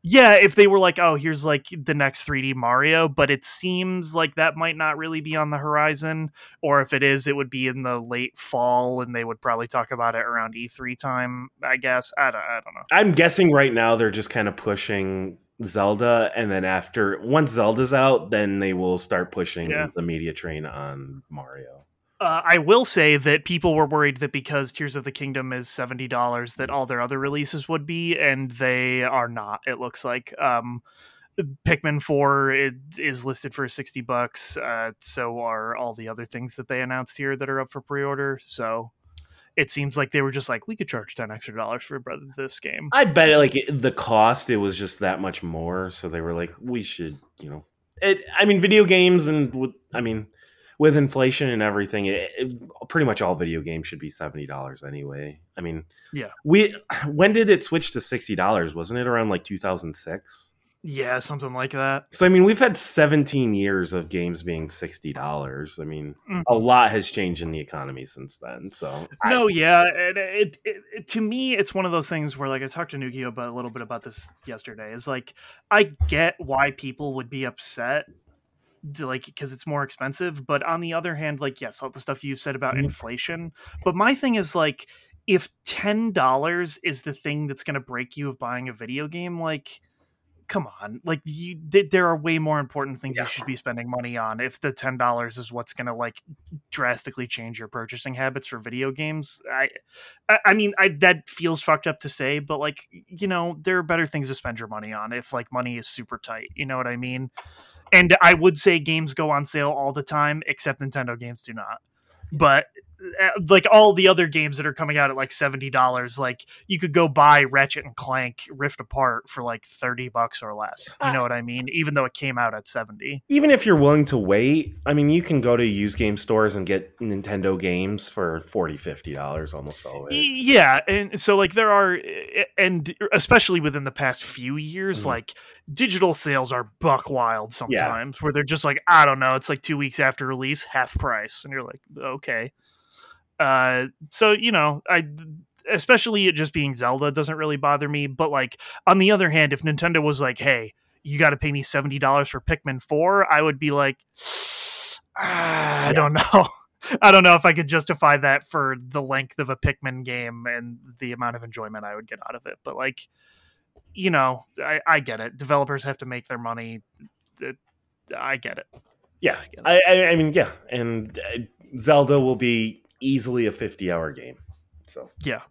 Yeah, if they were like, oh, here's like the next 3D Mario, but it seems like that might not really be on the horizon, or if it is, it would be in the late fall, and they would probably talk about it around E3 time. I guess I don't, I don't know. I'm guessing right now they're just kind of pushing Zelda, and then after once Zelda's out, then they will start pushing Yeah. the media train on Mario. Uh, I will say that people were worried that because Tears of the Kingdom is seventy dollars, that all their other releases would be, and they are not. It looks like um, Pikmin Four is, is listed for sixty bucks. Uh, so are all the other things that they announced here that are up for pre-order. So it seems like they were just like, we could charge ten extra dollars for this game. I bet like the cost, it was just that much more. So they were like, we should, you know, it. I mean, video games and I mean, with inflation and everything, it, it- pretty much all video games should be seventy dollars anyway. I mean, Yeah. We when did it switch to sixty dollars? Wasn't it around like two thousand six? Yeah, something like that. So I mean, we've had 17 years of games being sixty dollars. I mean, Mhm. a lot has changed in the economy since then. So I- No, yeah, it, it, it to me it's one of those things where like I talked to Nukio about a little bit about this yesterday. Is like I get why people would be upset, like because it's more expensive, but on the other hand, like yes, all the stuff you've said about Mhm. inflation. But my thing is like if ten dollars is the thing that's going to break you of buying a video game, like come on like you th- there are way more important things Yeah. you should be spending money on if the $10 is what's going to like drastically change your purchasing habits for video games i i, I mean I, that feels fucked up to say but like you know there are better things to spend your money on if like money is super tight you know what i mean and i would say games go on sale all the time except nintendo games do not. But Uh, like all the other games that are coming out at like $70 like you could go buy ratchet and clank rift apart for like 30 bucks or less. You uh, know what i mean? Even though it came out at 70 Even if you're willing to wait, I mean, you can go to used game stores and get Nintendo games for 40 $50 almost always. yeah and so like there are eh, and especially within the past few years Mhm. like digital sales are buck wild sometimes where they're just like i don't know it's like two weeks after release half price and you're like okay uh so you know i especially it just being zelda doesn't really bother me but like on the other hand if nintendo was like hey you got to pay me $70 for pikmin 4 i would be like "Ah, i Yeah. don't know I don't know if I could justify that for the length of a Pikmin game and the amount of enjoyment I would get out of it. But like, you know, I, I get it. Developers have to make their money. I get it. Yeah, I get it. I, I, I mean, yeah, and uh, Zelda will be easily a 50 hour game. So, Yeah.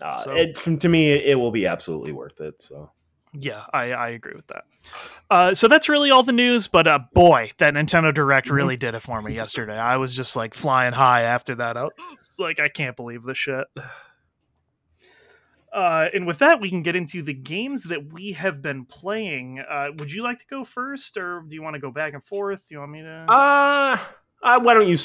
uh, So- it, from, to me, it, will be absolutely worth it. So, Yeah, I, I agree with that. Uh, so that's really all the news. But uh, boy, that Nintendo Direct really did it for me yesterday. I was just like flying high after that. I was like, I can't believe this shit. Uh, and with that, we can get into the games that we have been playing. Uh, would you like to go first, or do you want to go back and forth? Do you want me to? uh, uh why don't you,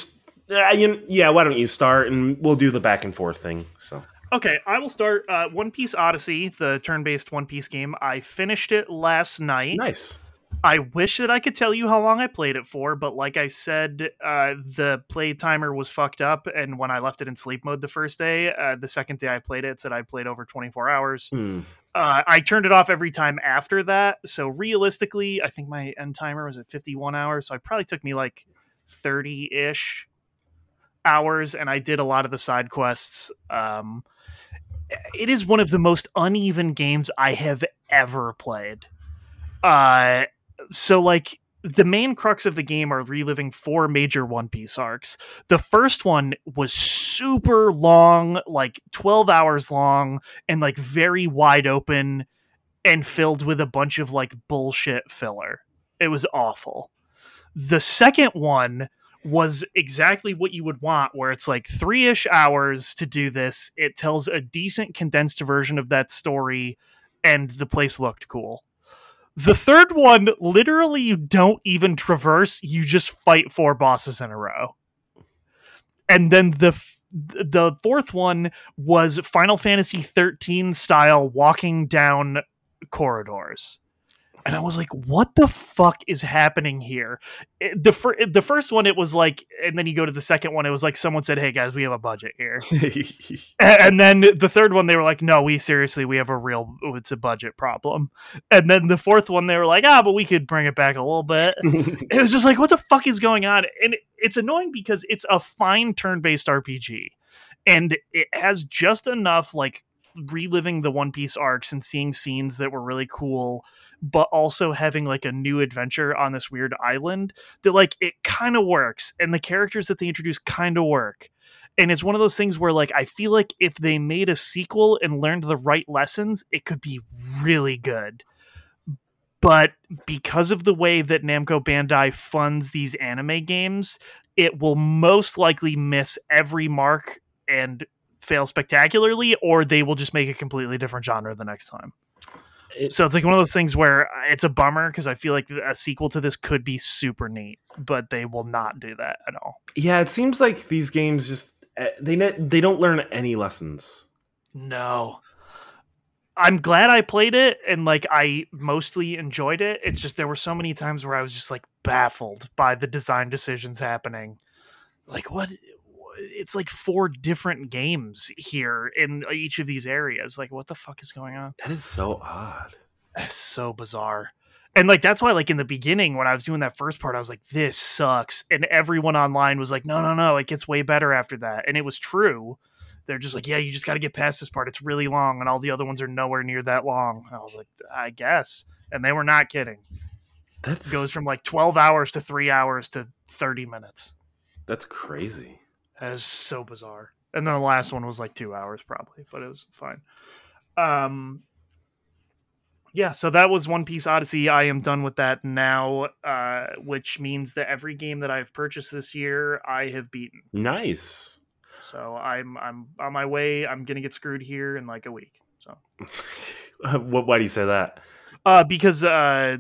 uh, you, yeah, why don't you start and we'll do the back and forth thing. So, Okay, I will start. Uh, One Piece Odyssey, the turn-based One Piece game. I finished it last night. nice. I wish that I could tell you how long I played it for, but like I said, uh, the play timer was fucked up, and when I left it in sleep mode the first day, uh, the second day I played it, it said I played over 24 hours. Hmm. Uh, I turned it off every time after that, so realistically, I think my end timer was at 51 hours, so it probably took me like 30 ish hours, and I did a lot of the side quests. Um, it is one of the most uneven games I have ever played. Uh, so like the main crux of the game are reliving four major One Piece arcs. The first one was super long, like 12 hours long, and like very wide open and filled with a bunch of like bullshit filler. It was awful. The second one was exactly what you would want, where it's like three ish hours to do this. It tells a decent condensed version of that story, and the place looked cool. The third one, literally, you don't even traverse, you just fight four bosses in a row. And then the f- the fourth one was Final Fantasy 13 style walking down corridors. And I was like, what the fuck is happening here? It- the, fir- the first one, it was like, and then you go to the second one, it was like someone said, hey guys, we have a budget here. And then the third one, they were like, "No, we seriously, we have a real, it's a budget problem." And then the fourth one, they were like, "Ah, but we could bring it back a little bit." It was just like, "What the fuck is going on?" And it's annoying because it's a fine turn-based RPG, and it has just enough like reliving the One Piece arcs and seeing scenes that were really cool, but also having like a new adventure on this weird island that like it kind of works, and the characters that they introduce kind of work. And it's one of those things where like i feel like if they made a sequel and learned the right lessons it could be really good. But because of the way that namco bandai funds these anime games it will most likely miss every mark and fail spectacularly or they will just make a completely different genre the next time It- so it's like one of those things where it's a bummer because i feel like a sequel to this could be super neat but they will not do that at all yeah, it seems like these games just uh, they they don't learn any lessons. No. I'm glad I played it and like I mostly enjoyed it. It's just there were so many times where I was just like baffled by the design decisions happening. Like what it's like four different games here in uh, each of these areas. Like what the fuck is going on? That is so odd. It's so bizarre. And like that's why like in the beginning when I was doing that first part I was like this sucks and everyone online was like no no no it gets way better after that and it was true. They're just like yeah you just got to get past this part it's really long and all the other ones are nowhere near that long. I was like I guess and they were not kidding. That goes from like 12 hours to 3 hours to 30 minutes. that's crazy. That is so bizarre. And then the last one was like 2 hours probably, but it was fine. Um yeah, so that was One Piece Odyssey. I am done with that now, uh, which means that every game that I've purchased this year, I have beaten. Nice. So I'm I'm on my way. I'm gonna get screwed here in like a week. So what? Why do you say that? uh, because uh,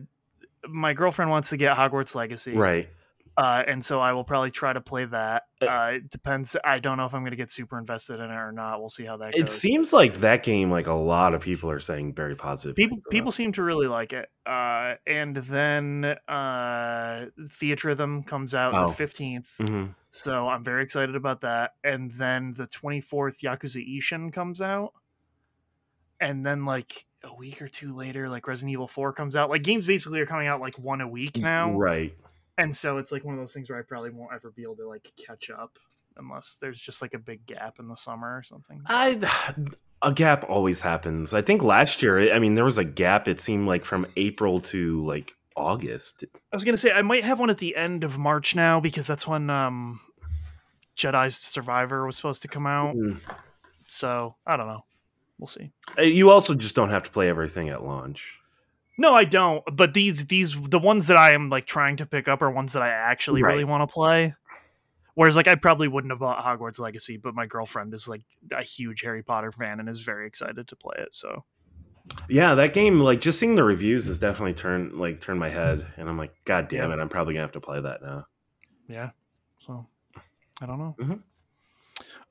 my girlfriend wants to get Hogwarts Legacy, Right. Uh, and so I will probably try to play that. Uh, Uh, it depends. I don't know if I'm gonna get super invested in it or not. We'll see how that goes. It goes. seems like that game, like a lot of people are saying very positive. people people seem to really like it. Uh, and then uh, Theatrhythm comes out Oh. the 15th. Mhm. So I'm very excited about that. And then the 24th Yakuza Ishin comes out. And then like a week or two later, like Resident Evil 4 comes out. Like games basically are coming out like one a week now. Right. And so it's like one of those things where I probably won't ever be able to like catch up unless there's just like a big gap in the summer or something. I a gap always happens. I think last year, I mean, there was a gap. It seemed like from April to like August. I was gonna say I might have one at the end of March now because that's when um Jedi's Survivor was supposed to come out. Mm. So I don't know. We'll see. Uh, You also just don't have to play everything at launch. No, I don't. But these these the ones that I am like trying to pick up are ones that I actually really want to play. Whereas like I probably wouldn't have bought Hogwarts Legacy, but my girlfriend is like a huge Harry Potter fan and is very excited to play it. So Yeah, that game, like just seeing the reviews, has definitely turned like turned my head, and I'm like, God damn it, I'm probably gonna have to play that now. yeah. So I don't know. Mhm.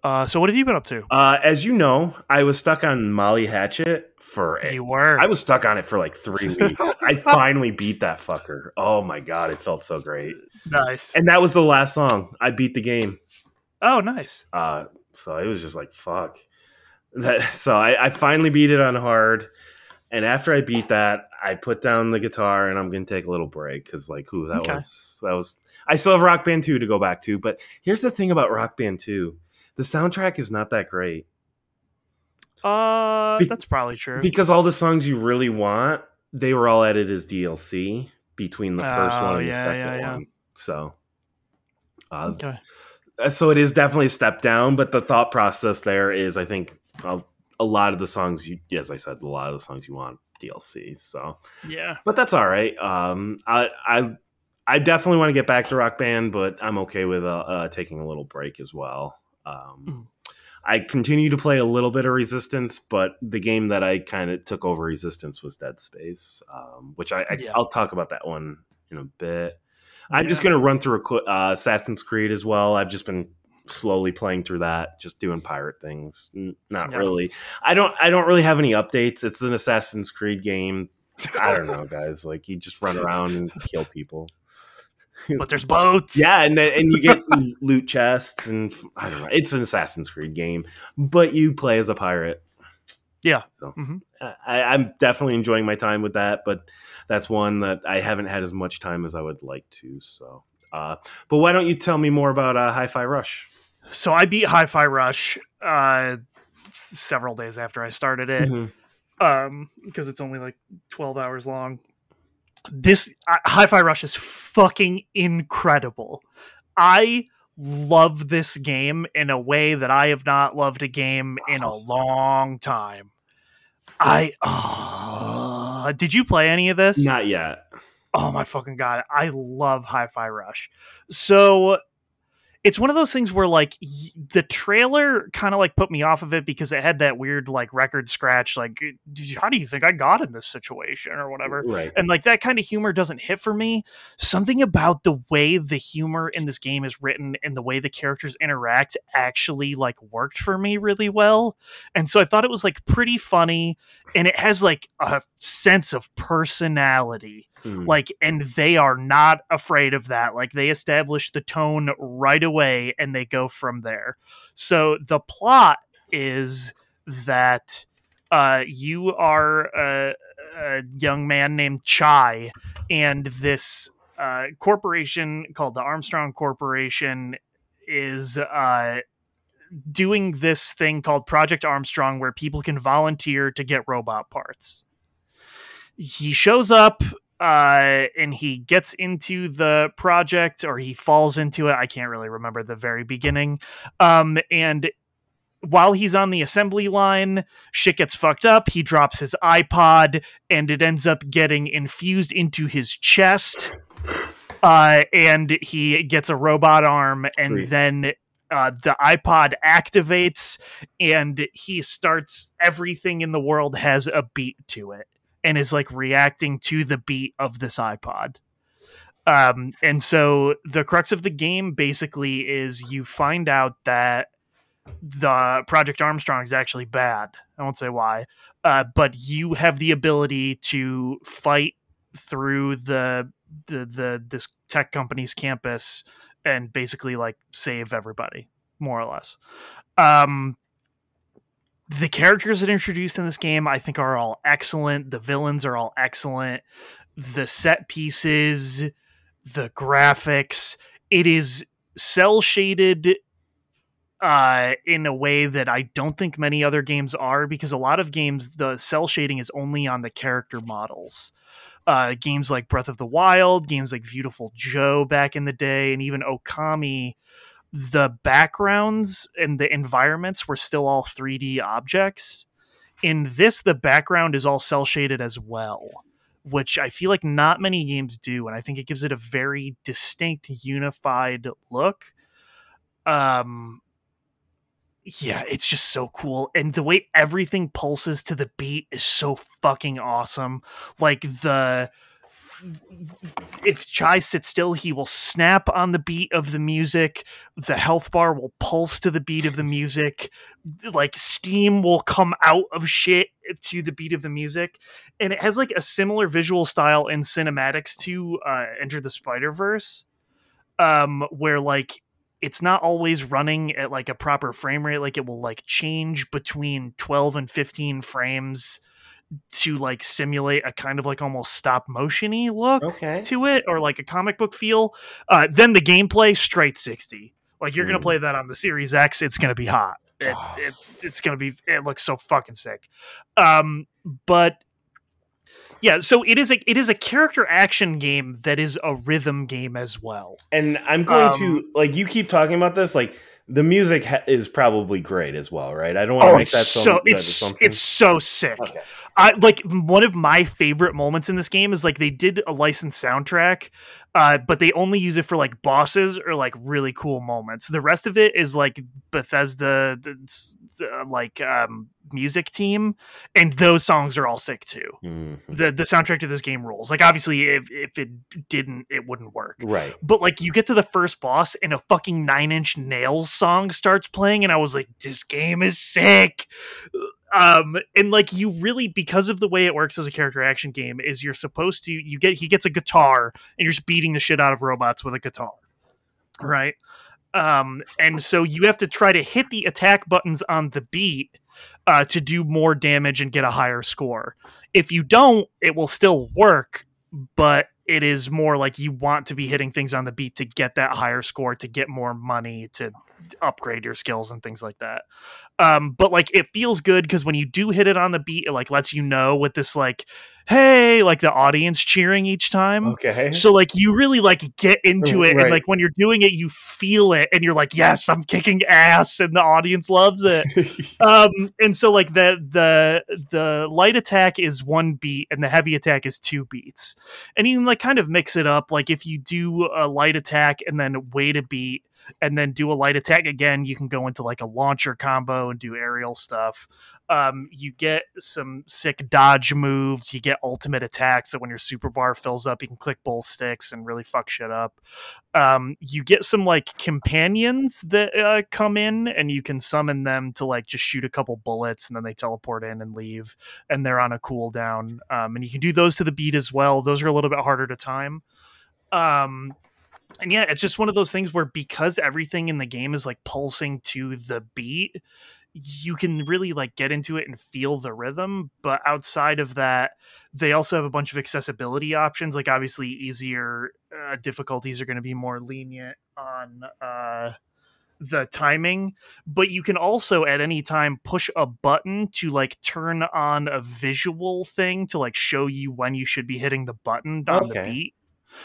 Uh, so what have you been up to? Uh, as you know, I was stuck on Molly Hatchet for You were. I was stuck on it for like three weeks. I finally beat that fucker. Oh my god, it felt so great. nice. And that was the last song. I beat the game. oh, nice. Uh, so it was just like fuck. That, so I, I finally beat it on hard. And after I beat that, I put down the guitar and I'm gonna take a little break because like, who that Okay. was that was. I still have Rock Band two to go back to, but here's the thing about Rock Band two: the soundtrack is not that great Uh, Be- that's probably true. because all the songs you really want, they were all added as DLC between the first Oh, one and the second yeah, yeah. one. So, uh, okay. so it is definitely a step down, but the thought process there is, I think, a, a lot of the songs you, as I said, a lot of the songs you want DLC. So, Yeah. but that's all right. Um, I, I, I definitely want to get back to Rock Band, but I'm okay with uh, uh, taking a little break as well. Um, Mhm. I continue to play a little bit of Resistance, but the game that I kind of took over Resistance was Dead Space, um, which I, I Yeah. I'll talk about that one in a bit. I'm just going to run through a qu- uh, Assassin's Creed as well. I've just been slowly playing through that, just doing pirate things. Not really. I don't. I don't really have any updates. It's an Assassin's Creed game. I don't know, guys. Like you just run around and kill people. But there's boats. Yeah, and then- and you get loot chests and I don't know. It's an Assassin's Creed game, but you play as a pirate. Yeah. So Mhm. I, I'm definitely enjoying my time with that, but that's one that I haven't had as much time as I would like to. So, uh, but why don't you tell me more about uh, Hi-Fi Rush? So I beat Hi-Fi Rush uh, several days after I started it, Mhm. um, because it's only like 12 hours long. This uh, Hi-Fi Rush is fucking incredible. I love this game in a way that I have not loved a game in a long time. I uh, did you play any of this? Not yet. oh my fucking god i love hi-fi rush so it's one of those things where like y- the trailer kind of like put me off of it because it had that weird like record scratch like "Did you- how do you think i got in this situation? or whatever. Right. and like that kind of humor doesn't hit for me. Something about the way the humor in this game is written and the way the characters interact actually like worked for me really well. And so i thought it was like pretty funny and it has like a sense of personality Mm. like and they are not afraid of that. Like they establish the tone right away and they go from there. So the plot is that uh you are a, a young man named chai and this uh corporation called the armstrong corporation is uh doing this thing called project armstrong where people can volunteer to get robot parts. He shows up uh, and he gets into the project or he falls into it. I can't really remember the very beginning. Um, and while he's on the assembly line, shit gets fucked up. He drops his iPod and it ends up getting infused into his chest. Uh, and he gets a robot arm, and Sweet. then uh, the iPod activates, and he starts. Everything in the world has a beat to it, and is like reacting to the beat of this iPod. Um, and so the crux of the game basically is you find out that the Project Armstrong is actually bad. I won't say why, uh, but you have the ability to fight through the the the this tech company's campus and basically like save everybody, more or less. Um, the characters that are introduced in this game, I think, are all excellent. The villains are all excellent. The set pieces, the graphics, it is cel shaded uh, in a way that I don't think many other games are because a lot of games the cel shading is only on the character models. Uh, games like Breath of the Wild, games like Beautiful Joe back in the day, and even Okami, the backgrounds and the environments were still all 3D objects. In this, the background is all cel shaded as well, which I feel like not many games do, and I think it gives it a very distinct, unified look. Um, yeah, it's just so cool. And the way everything pulses to the beat is so fucking awesome. Like the if Chai sits still, he will snap on the beat of the music. The health bar will pulse to the beat of the music. Like steam will come out of shit to the beat of the music. And it has like a similar visual style in cinematics to uh, Enter the Spider Verse, um, where like it's not always running at like a proper frame rate like it will like change between 12 and 15 frames to like simulate a kind of like almost stop motiony look Okay. to it or like a comic book feel uh, then the gameplay straight 60 like you're gonna Mm. play that on the series x it's gonna be hot it, it, it's gonna be it looks so fucking sick um but yeah so it is a it is a character action game that is a rhythm game as well And I'm going Um, to like you keep talking about this like the music ha- is probably great as well, right? I don't want to Oh, make that so it's it's so sick. Okay. I like one of my favorite moments in this game is like they did a licensed soundtrack, uh, but they only use it for like bosses or like really cool moments. The rest of it is like Bethesda, the, the, like um, music team, and those songs are all sick too. Mhm. The the soundtrack to this game rules. Like obviously, if if it didn't, it wouldn't work Right. but like you get to the first boss and a fucking nine inch nails song starts playing and i was like this game is sick um and like you really because of the way it works as a character action game is you're supposed to you get he gets a guitar and you're just beating the shit out of robots with a guitar right? Um and so you have to try to hit the attack buttons on the beat uh, to do more damage and get a higher score. If you don't it will still work but it is more like you want to be hitting things on the beat to get that higher score to get more money to upgrade your skills and things like that um but like it feels good because when you do hit it on the beat it like lets you know with this like hey like the audience cheering each time Okay. so like you really like get into it Right. and like when you're doing it you feel it and you're like yes i'm kicking ass and the audience loves it um and so like the the the light attack is one beat and the heavy attack is two beats and can like kind of mix it up like if you do a light attack and then wait a beat and then do a light attack again you can go into like a launcher combo and do aerial stuff um, you get some sick dodge moves. You get ultimate attacks that when your super bar fills up, you can click both sticks and really fuck shit up. Um, you get some like companions that uh, come in, and you can summon them to like just shoot a couple bullets, and then they teleport in and leave, and they're on a cooldown. Um, and you can do those to the beat as well. Those are a little bit harder to time. Um, and yeah, it's just one of those things where because everything in the game is like pulsing to the beat, you can really like get into it and feel the rhythm but outside of that they also have a bunch of accessibility options like obviously easier uh, difficulties are going to be more lenient on uh the timing, but you can also at any time push a button to like turn on a visual thing to like show you when you should be hitting the button on the beat.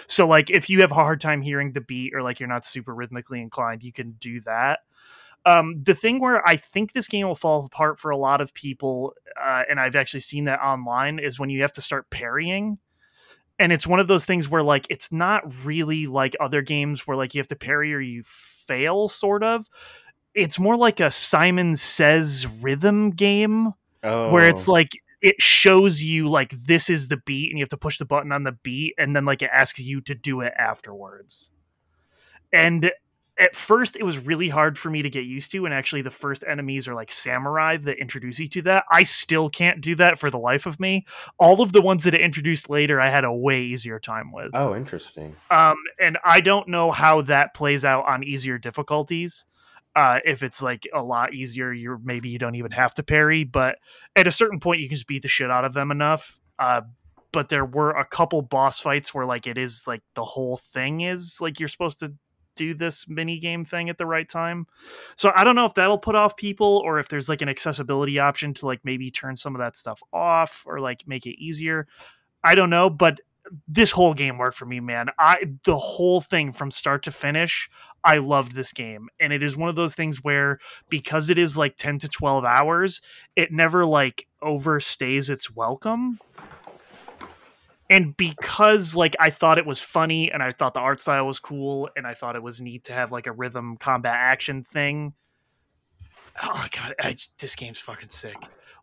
So like if you have a hard time hearing the beat or like you're not super rhythmically inclined, you can do that. Um, the thing where I think this game will fall apart for a lot of people, uh, and I've actually seen that online, is when you have to start parrying. And it's one of those things where like it's not really like other games where like you have to parry or you fail, sort of. It's more like a Simon Says rhythm game Oh, where it's like it shows you like this is the beat and you have to push the button on the beat and then like it asks you to do it afterwards and at first it was really hard for me to get used to and actually the first enemies are like samurai that introduce you to that i still can't do that for the life of me all of the ones that it introduced later i had a way easier time with oh, interesting. um, and I don't know how that plays out on easier difficulties. Uh, if it's like a lot easier, you're maybe you don't even have to parry, but at a certain point, you can just beat the shit out of them enough. Uh, but there were a couple boss fights where like it is like the whole thing is like you're supposed to do this mini game thing at the right time. So I don't know if that'll put off people or if there's like an accessibility option to like maybe turn some of that stuff off or like make it easier. I don't know, but this whole game worked for me, man. I the whole thing from start to finish, I loved this game. And it is one of those things where because it is like 10 to 12 hours, it never like overstays its welcome. And because like I thought it was funny and I thought the art style was cool and I thought it was neat to have like a rhythm combat action thing. Oh god, I, this game's fucking sick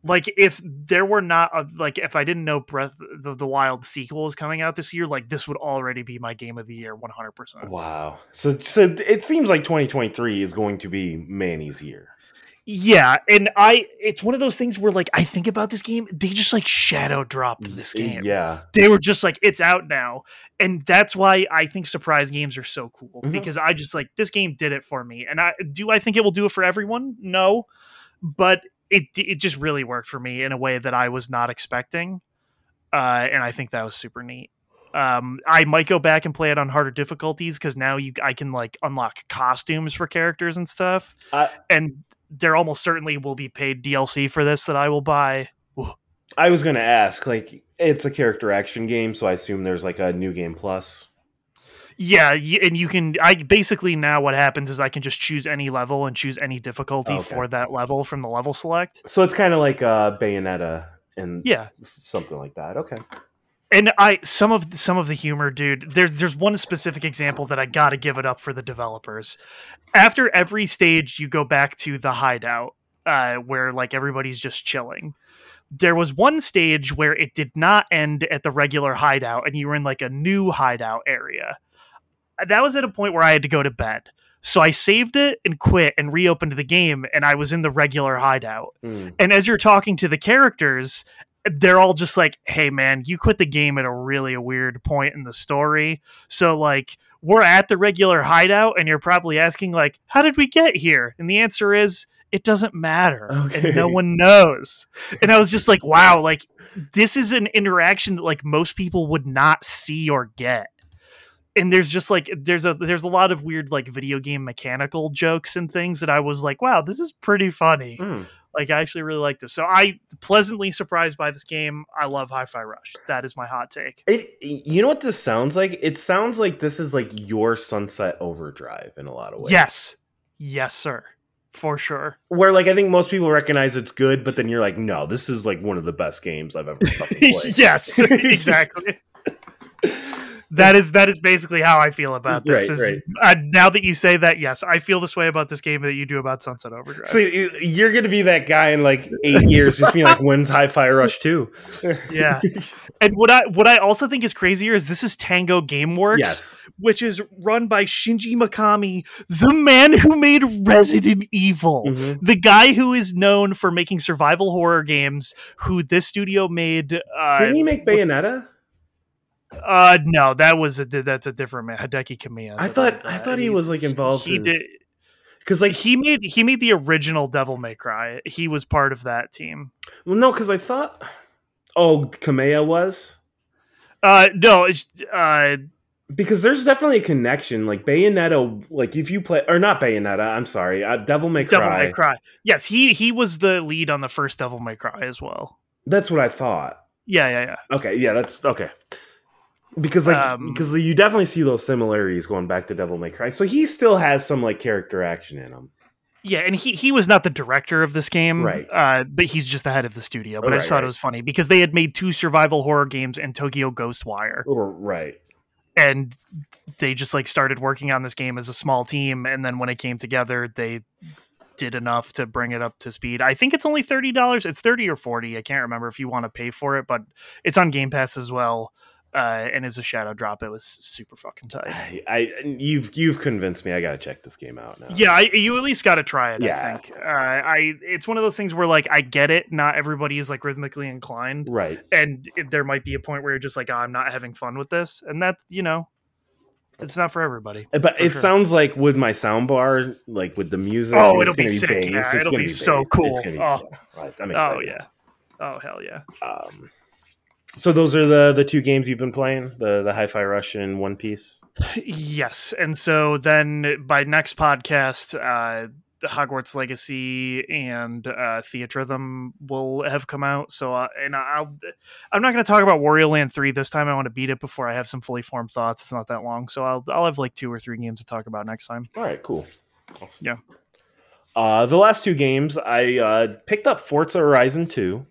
like if there were not a, like if I didn't know Breath of the Wild sequel is coming out this year, like this would already be my game of the year, one hundred percent. Wow. So, so it seems like 2023 is going to be Manny's year. Yeah, and I it's one of those things where like I think about this game, they just like shadow dropped this game. Yeah. They were just like it's out now, and that's why I think surprise games are so cool Mhm. because I just like this game did it for me, and I do I think it will do it for everyone? No, but it it just really worked for me in a way that I was not expecting, uh, and I think that was super neat. Um, I might go back and play it on harder difficulties because now you I can like unlock costumes for characters and stuff, I- and there almost certainly will be paid DLC for this that I will buy. I was going to ask, like, it's a character action game, so I assume there's like a new game plus. Yeah, and you can. I basically now what happens is I can just choose any level and choose any difficulty Okay. for that level from the level select. So it's kind of like uh, Bayonetta and Yeah, something like that. Okay. and I some of some of the humor, dude. There's there's one specific example that I got to give it up for the developers. After every stage, you go back to the hideout uh, where like everybody's just chilling. There was one stage where it did not end at the regular hideout, and you were in like a new hideout area. That was at a point where I had to go to bed. So I saved it and quit and reopened the game, and I was in the regular hideout. Mm. And as you're talking to the characters, they're all just like, "Hey, man, you quit the game at a really weird point in the story." So like, we're at the regular hideout, and you're probably asking like, "How did we get here?" And the answer is, "It doesn't matter, Okay. and no one knows." And I was just like, "Wow, like this is an interaction that like most people would not see or get." And there's just like there's a there's a lot of weird like video game mechanical jokes and things that I was like, "Wow, this is pretty funny." Mm. Like I actually really like this. So I pleasantly surprised by this game. I love Hi-Fi Rush. That is my hot take. It, you know what this sounds like? It sounds like this is like your Sunset Overdrive in a lot of ways. Yes. Yes, sir. For sure. Where like I think most people recognize it's good, but then you're like, no, this is like one of the best games I've ever fucking played. yes, exactly. that is that is basically how I feel about this. Right, is, right. Uh, now that you say that, yes, I feel this way about this game that you do about Sunset Overdrive. So you- you're gonna be that guy in like eight years, just being like, "When's Hi-Fi Rush 2? yeah. And what I what I also think is crazier is this is Tango GameWorks. yes, which is run by Shinji Mikami, the man who made Resident Evil. Mhm. The guy who is known for making survival horror games, who this studio made. Uh, Didn't he make Bayonetta? Uh, no, that was a that's a different man, Hideki Kamiya. I thought I thought he was like involved He in did. because like He made he made the original Devil May Cry. He was part of that team. well no because I thought oh Kamiya was Uh, no, it's uh, because there's definitely a connection. Like Bayonetta, like if you play or not Bayonetta, I'm sorry, uh, Devil May Cry. Devil May Cry. Yes, he he was the lead on the first Devil May Cry as well. That's what I thought. Yeah, yeah, yeah. Okay, yeah, that's okay. Because like Um, because you definitely see those similarities going back to Devil May Cry. So he still has some like character action in him. Yeah, and he he was not the director of this game, Right. Uh, but he's just the head of the studio. But I just Right, thought right. it was funny because they had made two survival horror games and Tokyo Ghostwire, Or, right. and they just like started working on this game as a small team, and then when it came together, they did enough to bring it up to speed. I think it's only thirty dollars. It's thirty or forty. I can't remember if you want to pay for it, but it's on Game Pass as well. Uh, and as a shadow drop, it was super fucking tight. I, I you've you've convinced me. I gotta check this game out now. Yeah, I, you at least got to try it. Yeah. I think. Uh, I it's one of those things where like I get it. Not everybody is like rhythmically inclined, Right. and it, there might be a point where you're just like, oh, I'm not having fun with this, and that you know, it's not for everybody. But For it sure. sounds like with my sound bar, like with the music. Oh, it'll be sick. Yeah, It's it'll be so cool. Be, Oh. yeah, right. Oh yeah. Oh hell yeah. Um, so those are the the two games you've been playing: the the Hi-Fi Rush and One Piece. Yes, and so then by next podcast, uh, the Hogwarts Legacy and uh, Theatrhythm will have come out. So, uh, and I'll, I'm not going to talk about Wario Land three this time. I want to beat it before I have some fully formed thoughts. It's not that long, so I'll, I'll have like two or three games to talk about next time. All right, cool. Awesome. Yeah. Uh, the last two games, I uh, picked up Forza Horizon 2.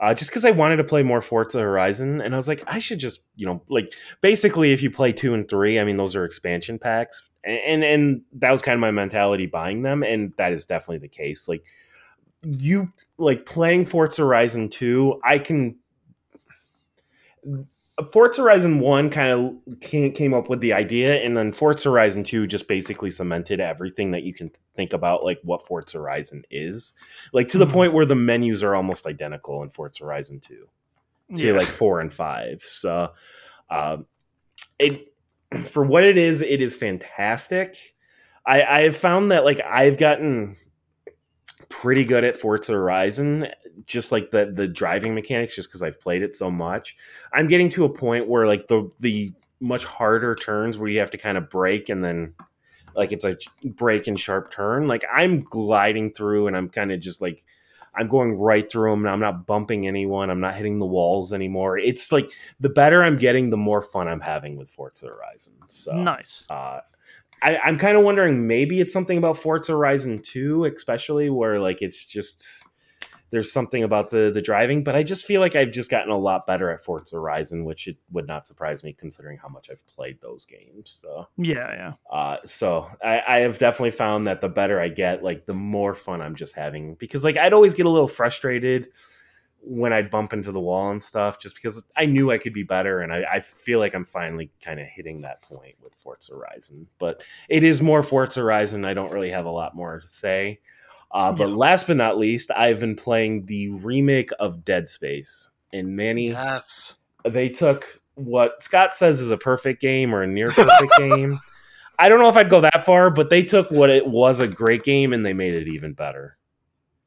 Uh, just because I wanted to play more Forza Horizon, and I was like, I should just, you know, like basically, if you play two and three, I mean, those are expansion packs, and and, and that was kind of my mentality buying them, and that is definitely the case. Like, you like playing Forza Horizon two, I can. Forza Horizon One kind of came, came up with the idea, and then Forza Horizon Two just basically cemented everything that you can think about, like what Forza Horizon is, like to the Mhm. point where the menus are almost identical in Forza Horizon Two to Yeah. like four and five. So, um, it for what it is, it is fantastic. I, I have found that like I've gotten pretty good at Forza Horizon, just like the the driving mechanics, just because I've played it so much. I'm getting to a point where like the the much harder turns where you have to kind of brake and then like it's a brake and sharp turn. Like I'm gliding through and I'm kind of just like I'm going right through them and I'm not bumping anyone. I'm not hitting the walls anymore. It's like the better I'm getting, the more fun I'm having with Forza Horizon. So nice. uh, I, I'm kind of wondering maybe it's something about Forza Horizon 2, especially where like it's just there's something about the the driving, but I just feel like I've just gotten a lot better at Forza Horizon, which it would not surprise me considering how much I've played those games. So Yeah, yeah. uh, so I, I have definitely found that the better I get, like the more fun I'm just having. Because like I'd always get a little frustrated when I'd bump into the wall and stuff, just because I knew I could be better, and I, I feel like I'm finally kind of hitting that point with Forza Horizon. But it is more Forza Horizon. I don't really have a lot more to say. Uh, but last but not least, I've been playing the remake of Dead Space, and Manny Yes. they took what Scott says is a perfect game or a near perfect game. I don't know if I'd go that far, but they took what it was a great game and they made it even better.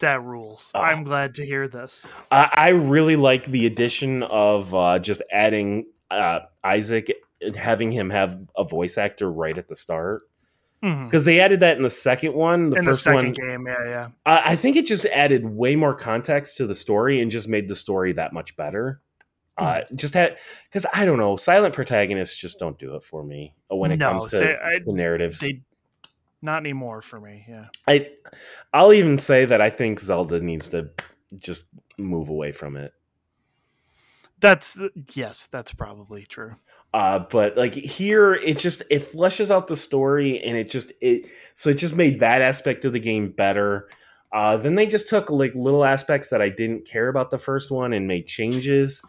That rules. Oh. I'm glad to hear this. I, I really like the addition of uh, just adding uh, Isaac and having him have a voice actor right at the start because they added that in the second one. The In the first second one, game, yeah, yeah. I I think it just added way more context to the story and just made the story that much better. Uh, just had because I don't know, silent protagonists just don't do it for me when it no, comes to say- I- the narratives. they not anymore for me. Yeah. I I'll even say that I think Zelda needs to just move away from it. That's yes, that's probably true. Uh, but like here, it just it fleshes out the story, and it just it so it just made that aspect of the game better. Uh, then they just took like little aspects that I didn't care about the first one and made changes.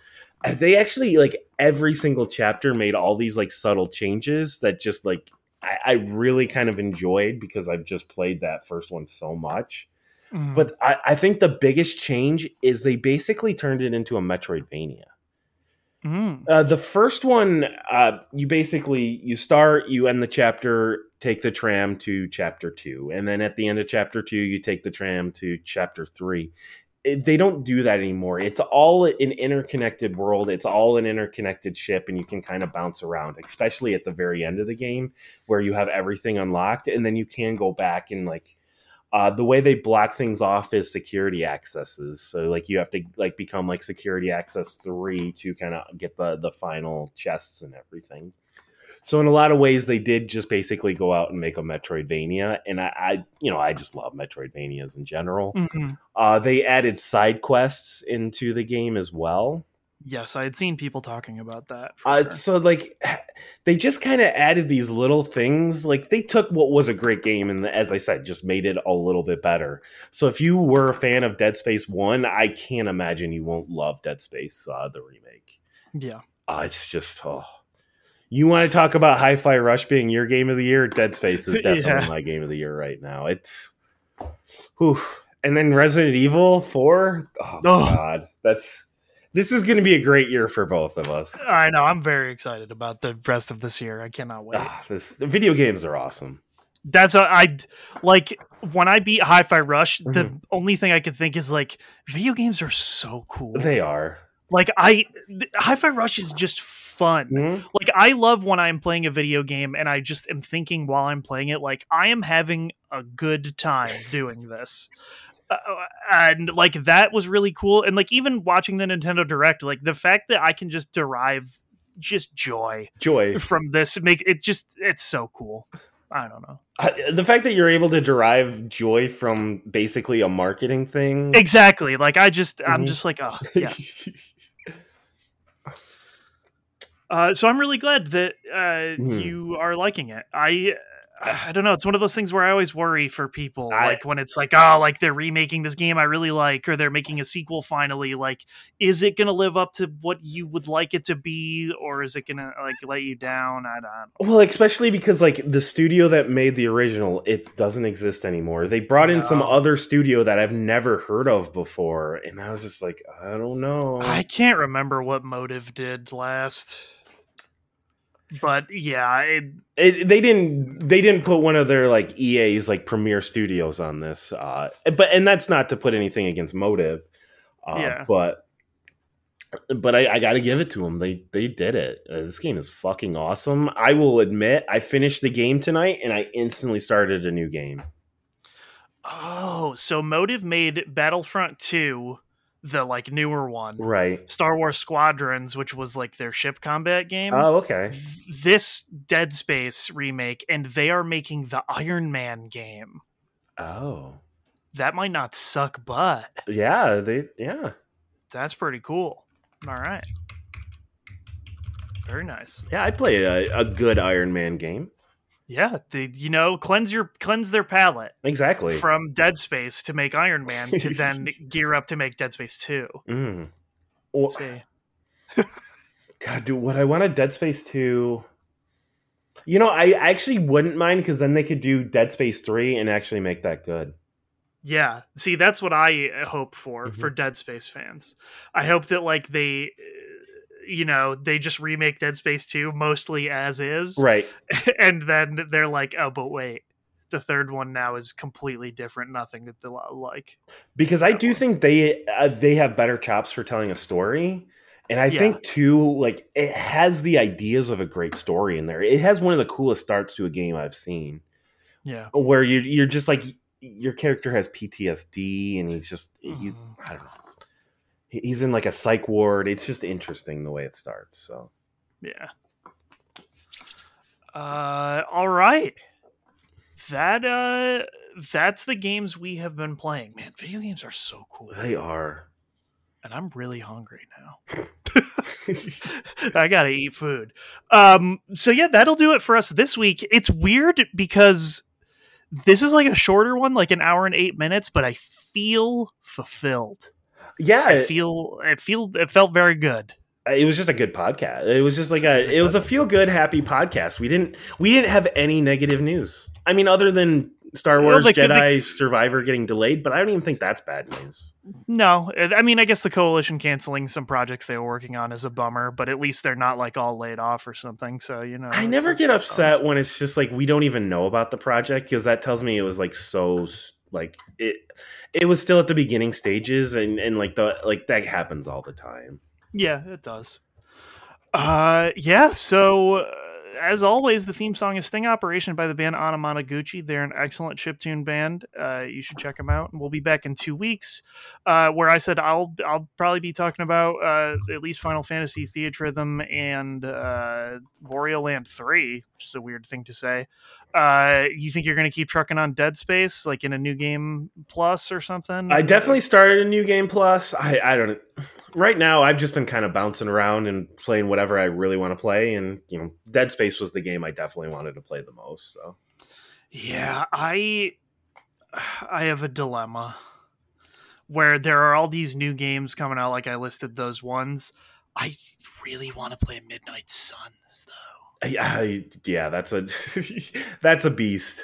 Uh, They actually like every single chapter made all these like subtle changes that just like I, I really kind of enjoyed because I've just played that first one so much. Mhm. But I, I think the biggest change is they basically turned it into a Metroidvania. Mhm. Uh, the first one, uh, you basically you start, you end the chapter, take the tram to chapter two, and then at the end of chapter two, you take the tram to chapter three. It, they don't do that anymore. It's all an interconnected world. It's all an interconnected ship, and you can kind of bounce around, especially at the very end of the game where you have everything unlocked, and then you can go back and like. Uh, the way they block things off is security accesses. So like you have to like become like security access three to kind of get the the final chests and everything. So in a lot of ways, they did just basically go out and make a Metroidvania, and I, I you know, I just love Metroidvanias in general. Mhm. Uh, they added side quests into the game as well. Yes, I had seen people talking about that. Uh, sure. So like, they just kind of added these little things. Like they took what was a great game and, as I said, just made it a little bit better. So if you were a fan of Dead Space One, I can't imagine you won't love Dead Space uh, the remake. Yeah. Uh, it's just oh. You want to talk about Hi-Fi Rush being your game of the year? Dead Space is definitely Yeah. my game of the year right now. It's, whew. and then Resident Evil Four. Oh, Oh. God, that's this is going to be a great year for both of us. I know. I'm very excited about the rest of this year. I cannot wait. Ah, this the video games are awesome. That's a, I like when I beat Hi-Fi Rush. The Mhm. only thing I could think is like video games are so cool. They are. like I Hi-Fi Rush is just fun. Mhm. Like I love when I'm playing a video game and I just am thinking while I'm playing it, like I am having a good time doing this. Uh, and like that was really cool. And like even watching the Nintendo Direct, like the fact that I can just derive just joy Joy. from this make it just it's so cool. I don't know. I- The fact that you're able to derive joy from basically a marketing thing. Exactly. Like I just I'm Mhm. just like oh yeah. Uh, so I'm really glad that uh, Mhm. you are liking it. I I don't know. It's one of those things where I always worry for people, I- like when it's like, oh, like they're remaking this game I really like, or they're making a sequel finally. Like, is it going to live up to what you would like it to be, or is it going to like let you down? I don't. Well, especially because like the studio that made the original, it doesn't exist anymore. They brought in some other studio that I've never heard of before, and I was just like, I don't know. I can't remember what Motive did last, but yeah, it, It, they didn't. They didn't put one of their like EA's like premier studios on this. Uh, but and that's not to put anything against Motive. Uh, Yeah. But but I, I got to give it to them. They they did it. Uh, this game is fucking awesome. I will admit, I finished the game tonight and I instantly started a new game. oh, so Motive made Battlefront Two, the like newer one. Right. Star Wars Squadrons, which was like their ship combat game. Oh, okay. this Dead Space remake, and they are making the Iron Man game. Oh, That might not suck, but yeah. They yeah. that's pretty cool. All right. Very nice. Yeah, I played a, a good Iron Man game. Yeah, the, you know, cleanse your cleanse their palate Exactly. from Dead Space to make Iron Man to then gear up to make Dead Space 2. Mm. Or- See. God, dude, what I wanted Dead Space 2. You know, I actually wouldn't mind because then they could do Dead Space 3 and actually make that good. Yeah. See, that's what I uh, hope for Mhm. for Dead Space fans. I hope that like they you know, they just remake Dead Space 2 mostly as is. Right. and then they're like, "Oh, but wait. The third one now is completely different, nothing that they like." Because I do one. think they uh, they have better chops for telling a story. And I Yeah. think too, like it has the ideas of a great story in there. It has one of the coolest starts to a game I've seen. Yeah. Where you you're just like your character has PTSD and he's just he's Mhm. I don't know. He- He's in like a psych ward. It's just interesting the way it starts. So Yeah. Uh all right. That uh that's the games we have been playing. Man, video games are so cool. they are. And I'm really hungry now. I gotta eat food. Um, so yeah, that'll do it for us this week. It's weird because this is like a shorter one, like an hour and eight minutes, but I feel fulfilled. Yeah, I feel I feel it felt very good. Uh, it was just a good podcast. It was just like a it was a feel good happy podcast. We didn't we didn't have any negative news. I mean, other than Star Wars they could- Jedi Survivor getting delayed, but I don't even think that's bad news. No, I mean I guess the coalition canceling some projects they were working on is a bummer, but at least they're not like all laid off or something. So you know, I never get upset when it's just like we don't even know about the project because that tells me it was like so like it it was still at the beginning stages and and like the like that happens all the time Yeah, it does. Uh, yeah. So, uh, as always, the theme song is "Sting Operation" by the band Anamanaguchi. They're an excellent chiptune band. Uh, you should check them out. And we'll be back in two weeks, uh, where I said I'll I'll probably be talking about uh, at least Final Fantasy Theatrhythm and uh, Wario Land Three, which is a weird thing to say. Uh, you think you're going to keep trucking on Dead Space, like in a new game plus or something? I definitely started a new game plus. I I don't right now I've just been kind of bouncing around and playing whatever I really want to play and you know Dead Space was the game I definitely wanted to play the most so Yeah, I I have a dilemma where there are all these new games coming out like I listed those ones. I really want to play Midnight Suns though. I, yeah that's a that's a beast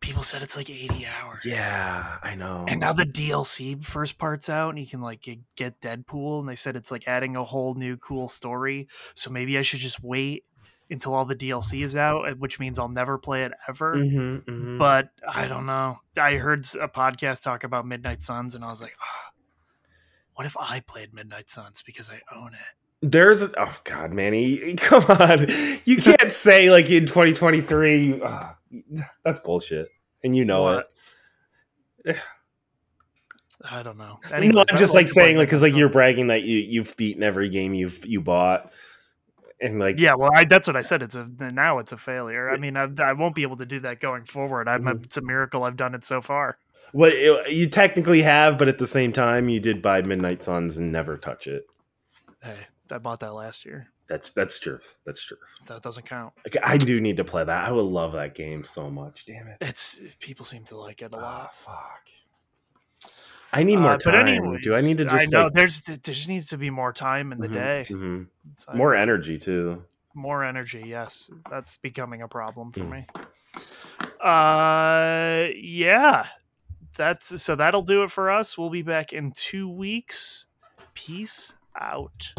People said it's like 80 hours. yeah I know And now the DLC first part's out and you can like get- Deadpool and they said it's like adding a whole new cool story. So maybe I should just wait until all the DLC is out, which means I'll never play it ever. Mhm, mhm. but I don't know. I heard a podcast talk about Midnight Suns, and I was like, ah, what if I played Midnight Suns because I own it? There's oh god, Manny, come on! You can't say like in 2023. ah, that's bullshit, and you know What? it. I don't know. no, I'm just like saying like because like you're bragging that you you've beaten every game you've you bought, and like Yeah, well, I, that's what I said. It's a now it's a failure. I mean, I, I won't be able to do that going forward. I'm Mhm. it's a miracle I've done it so far. what it- you technically have, but at the same time you did buy Midnight Suns and never touch it. Hey, I bought that last year. That's that's true. That's true. That doesn't count. Like, I do need to play that. I would love that game so much. Damn it. It's people seem to like it a Ah, lot. fuck. I need more Uh, time. but anyways, do I need to just I know like, there's there just needs to be more time in the mhm, day. mhm. It's- more energy too? more energy yes that's becoming a problem for Mm. me uh yeah that's so that'll do it for us we'll be back in two weeks peace out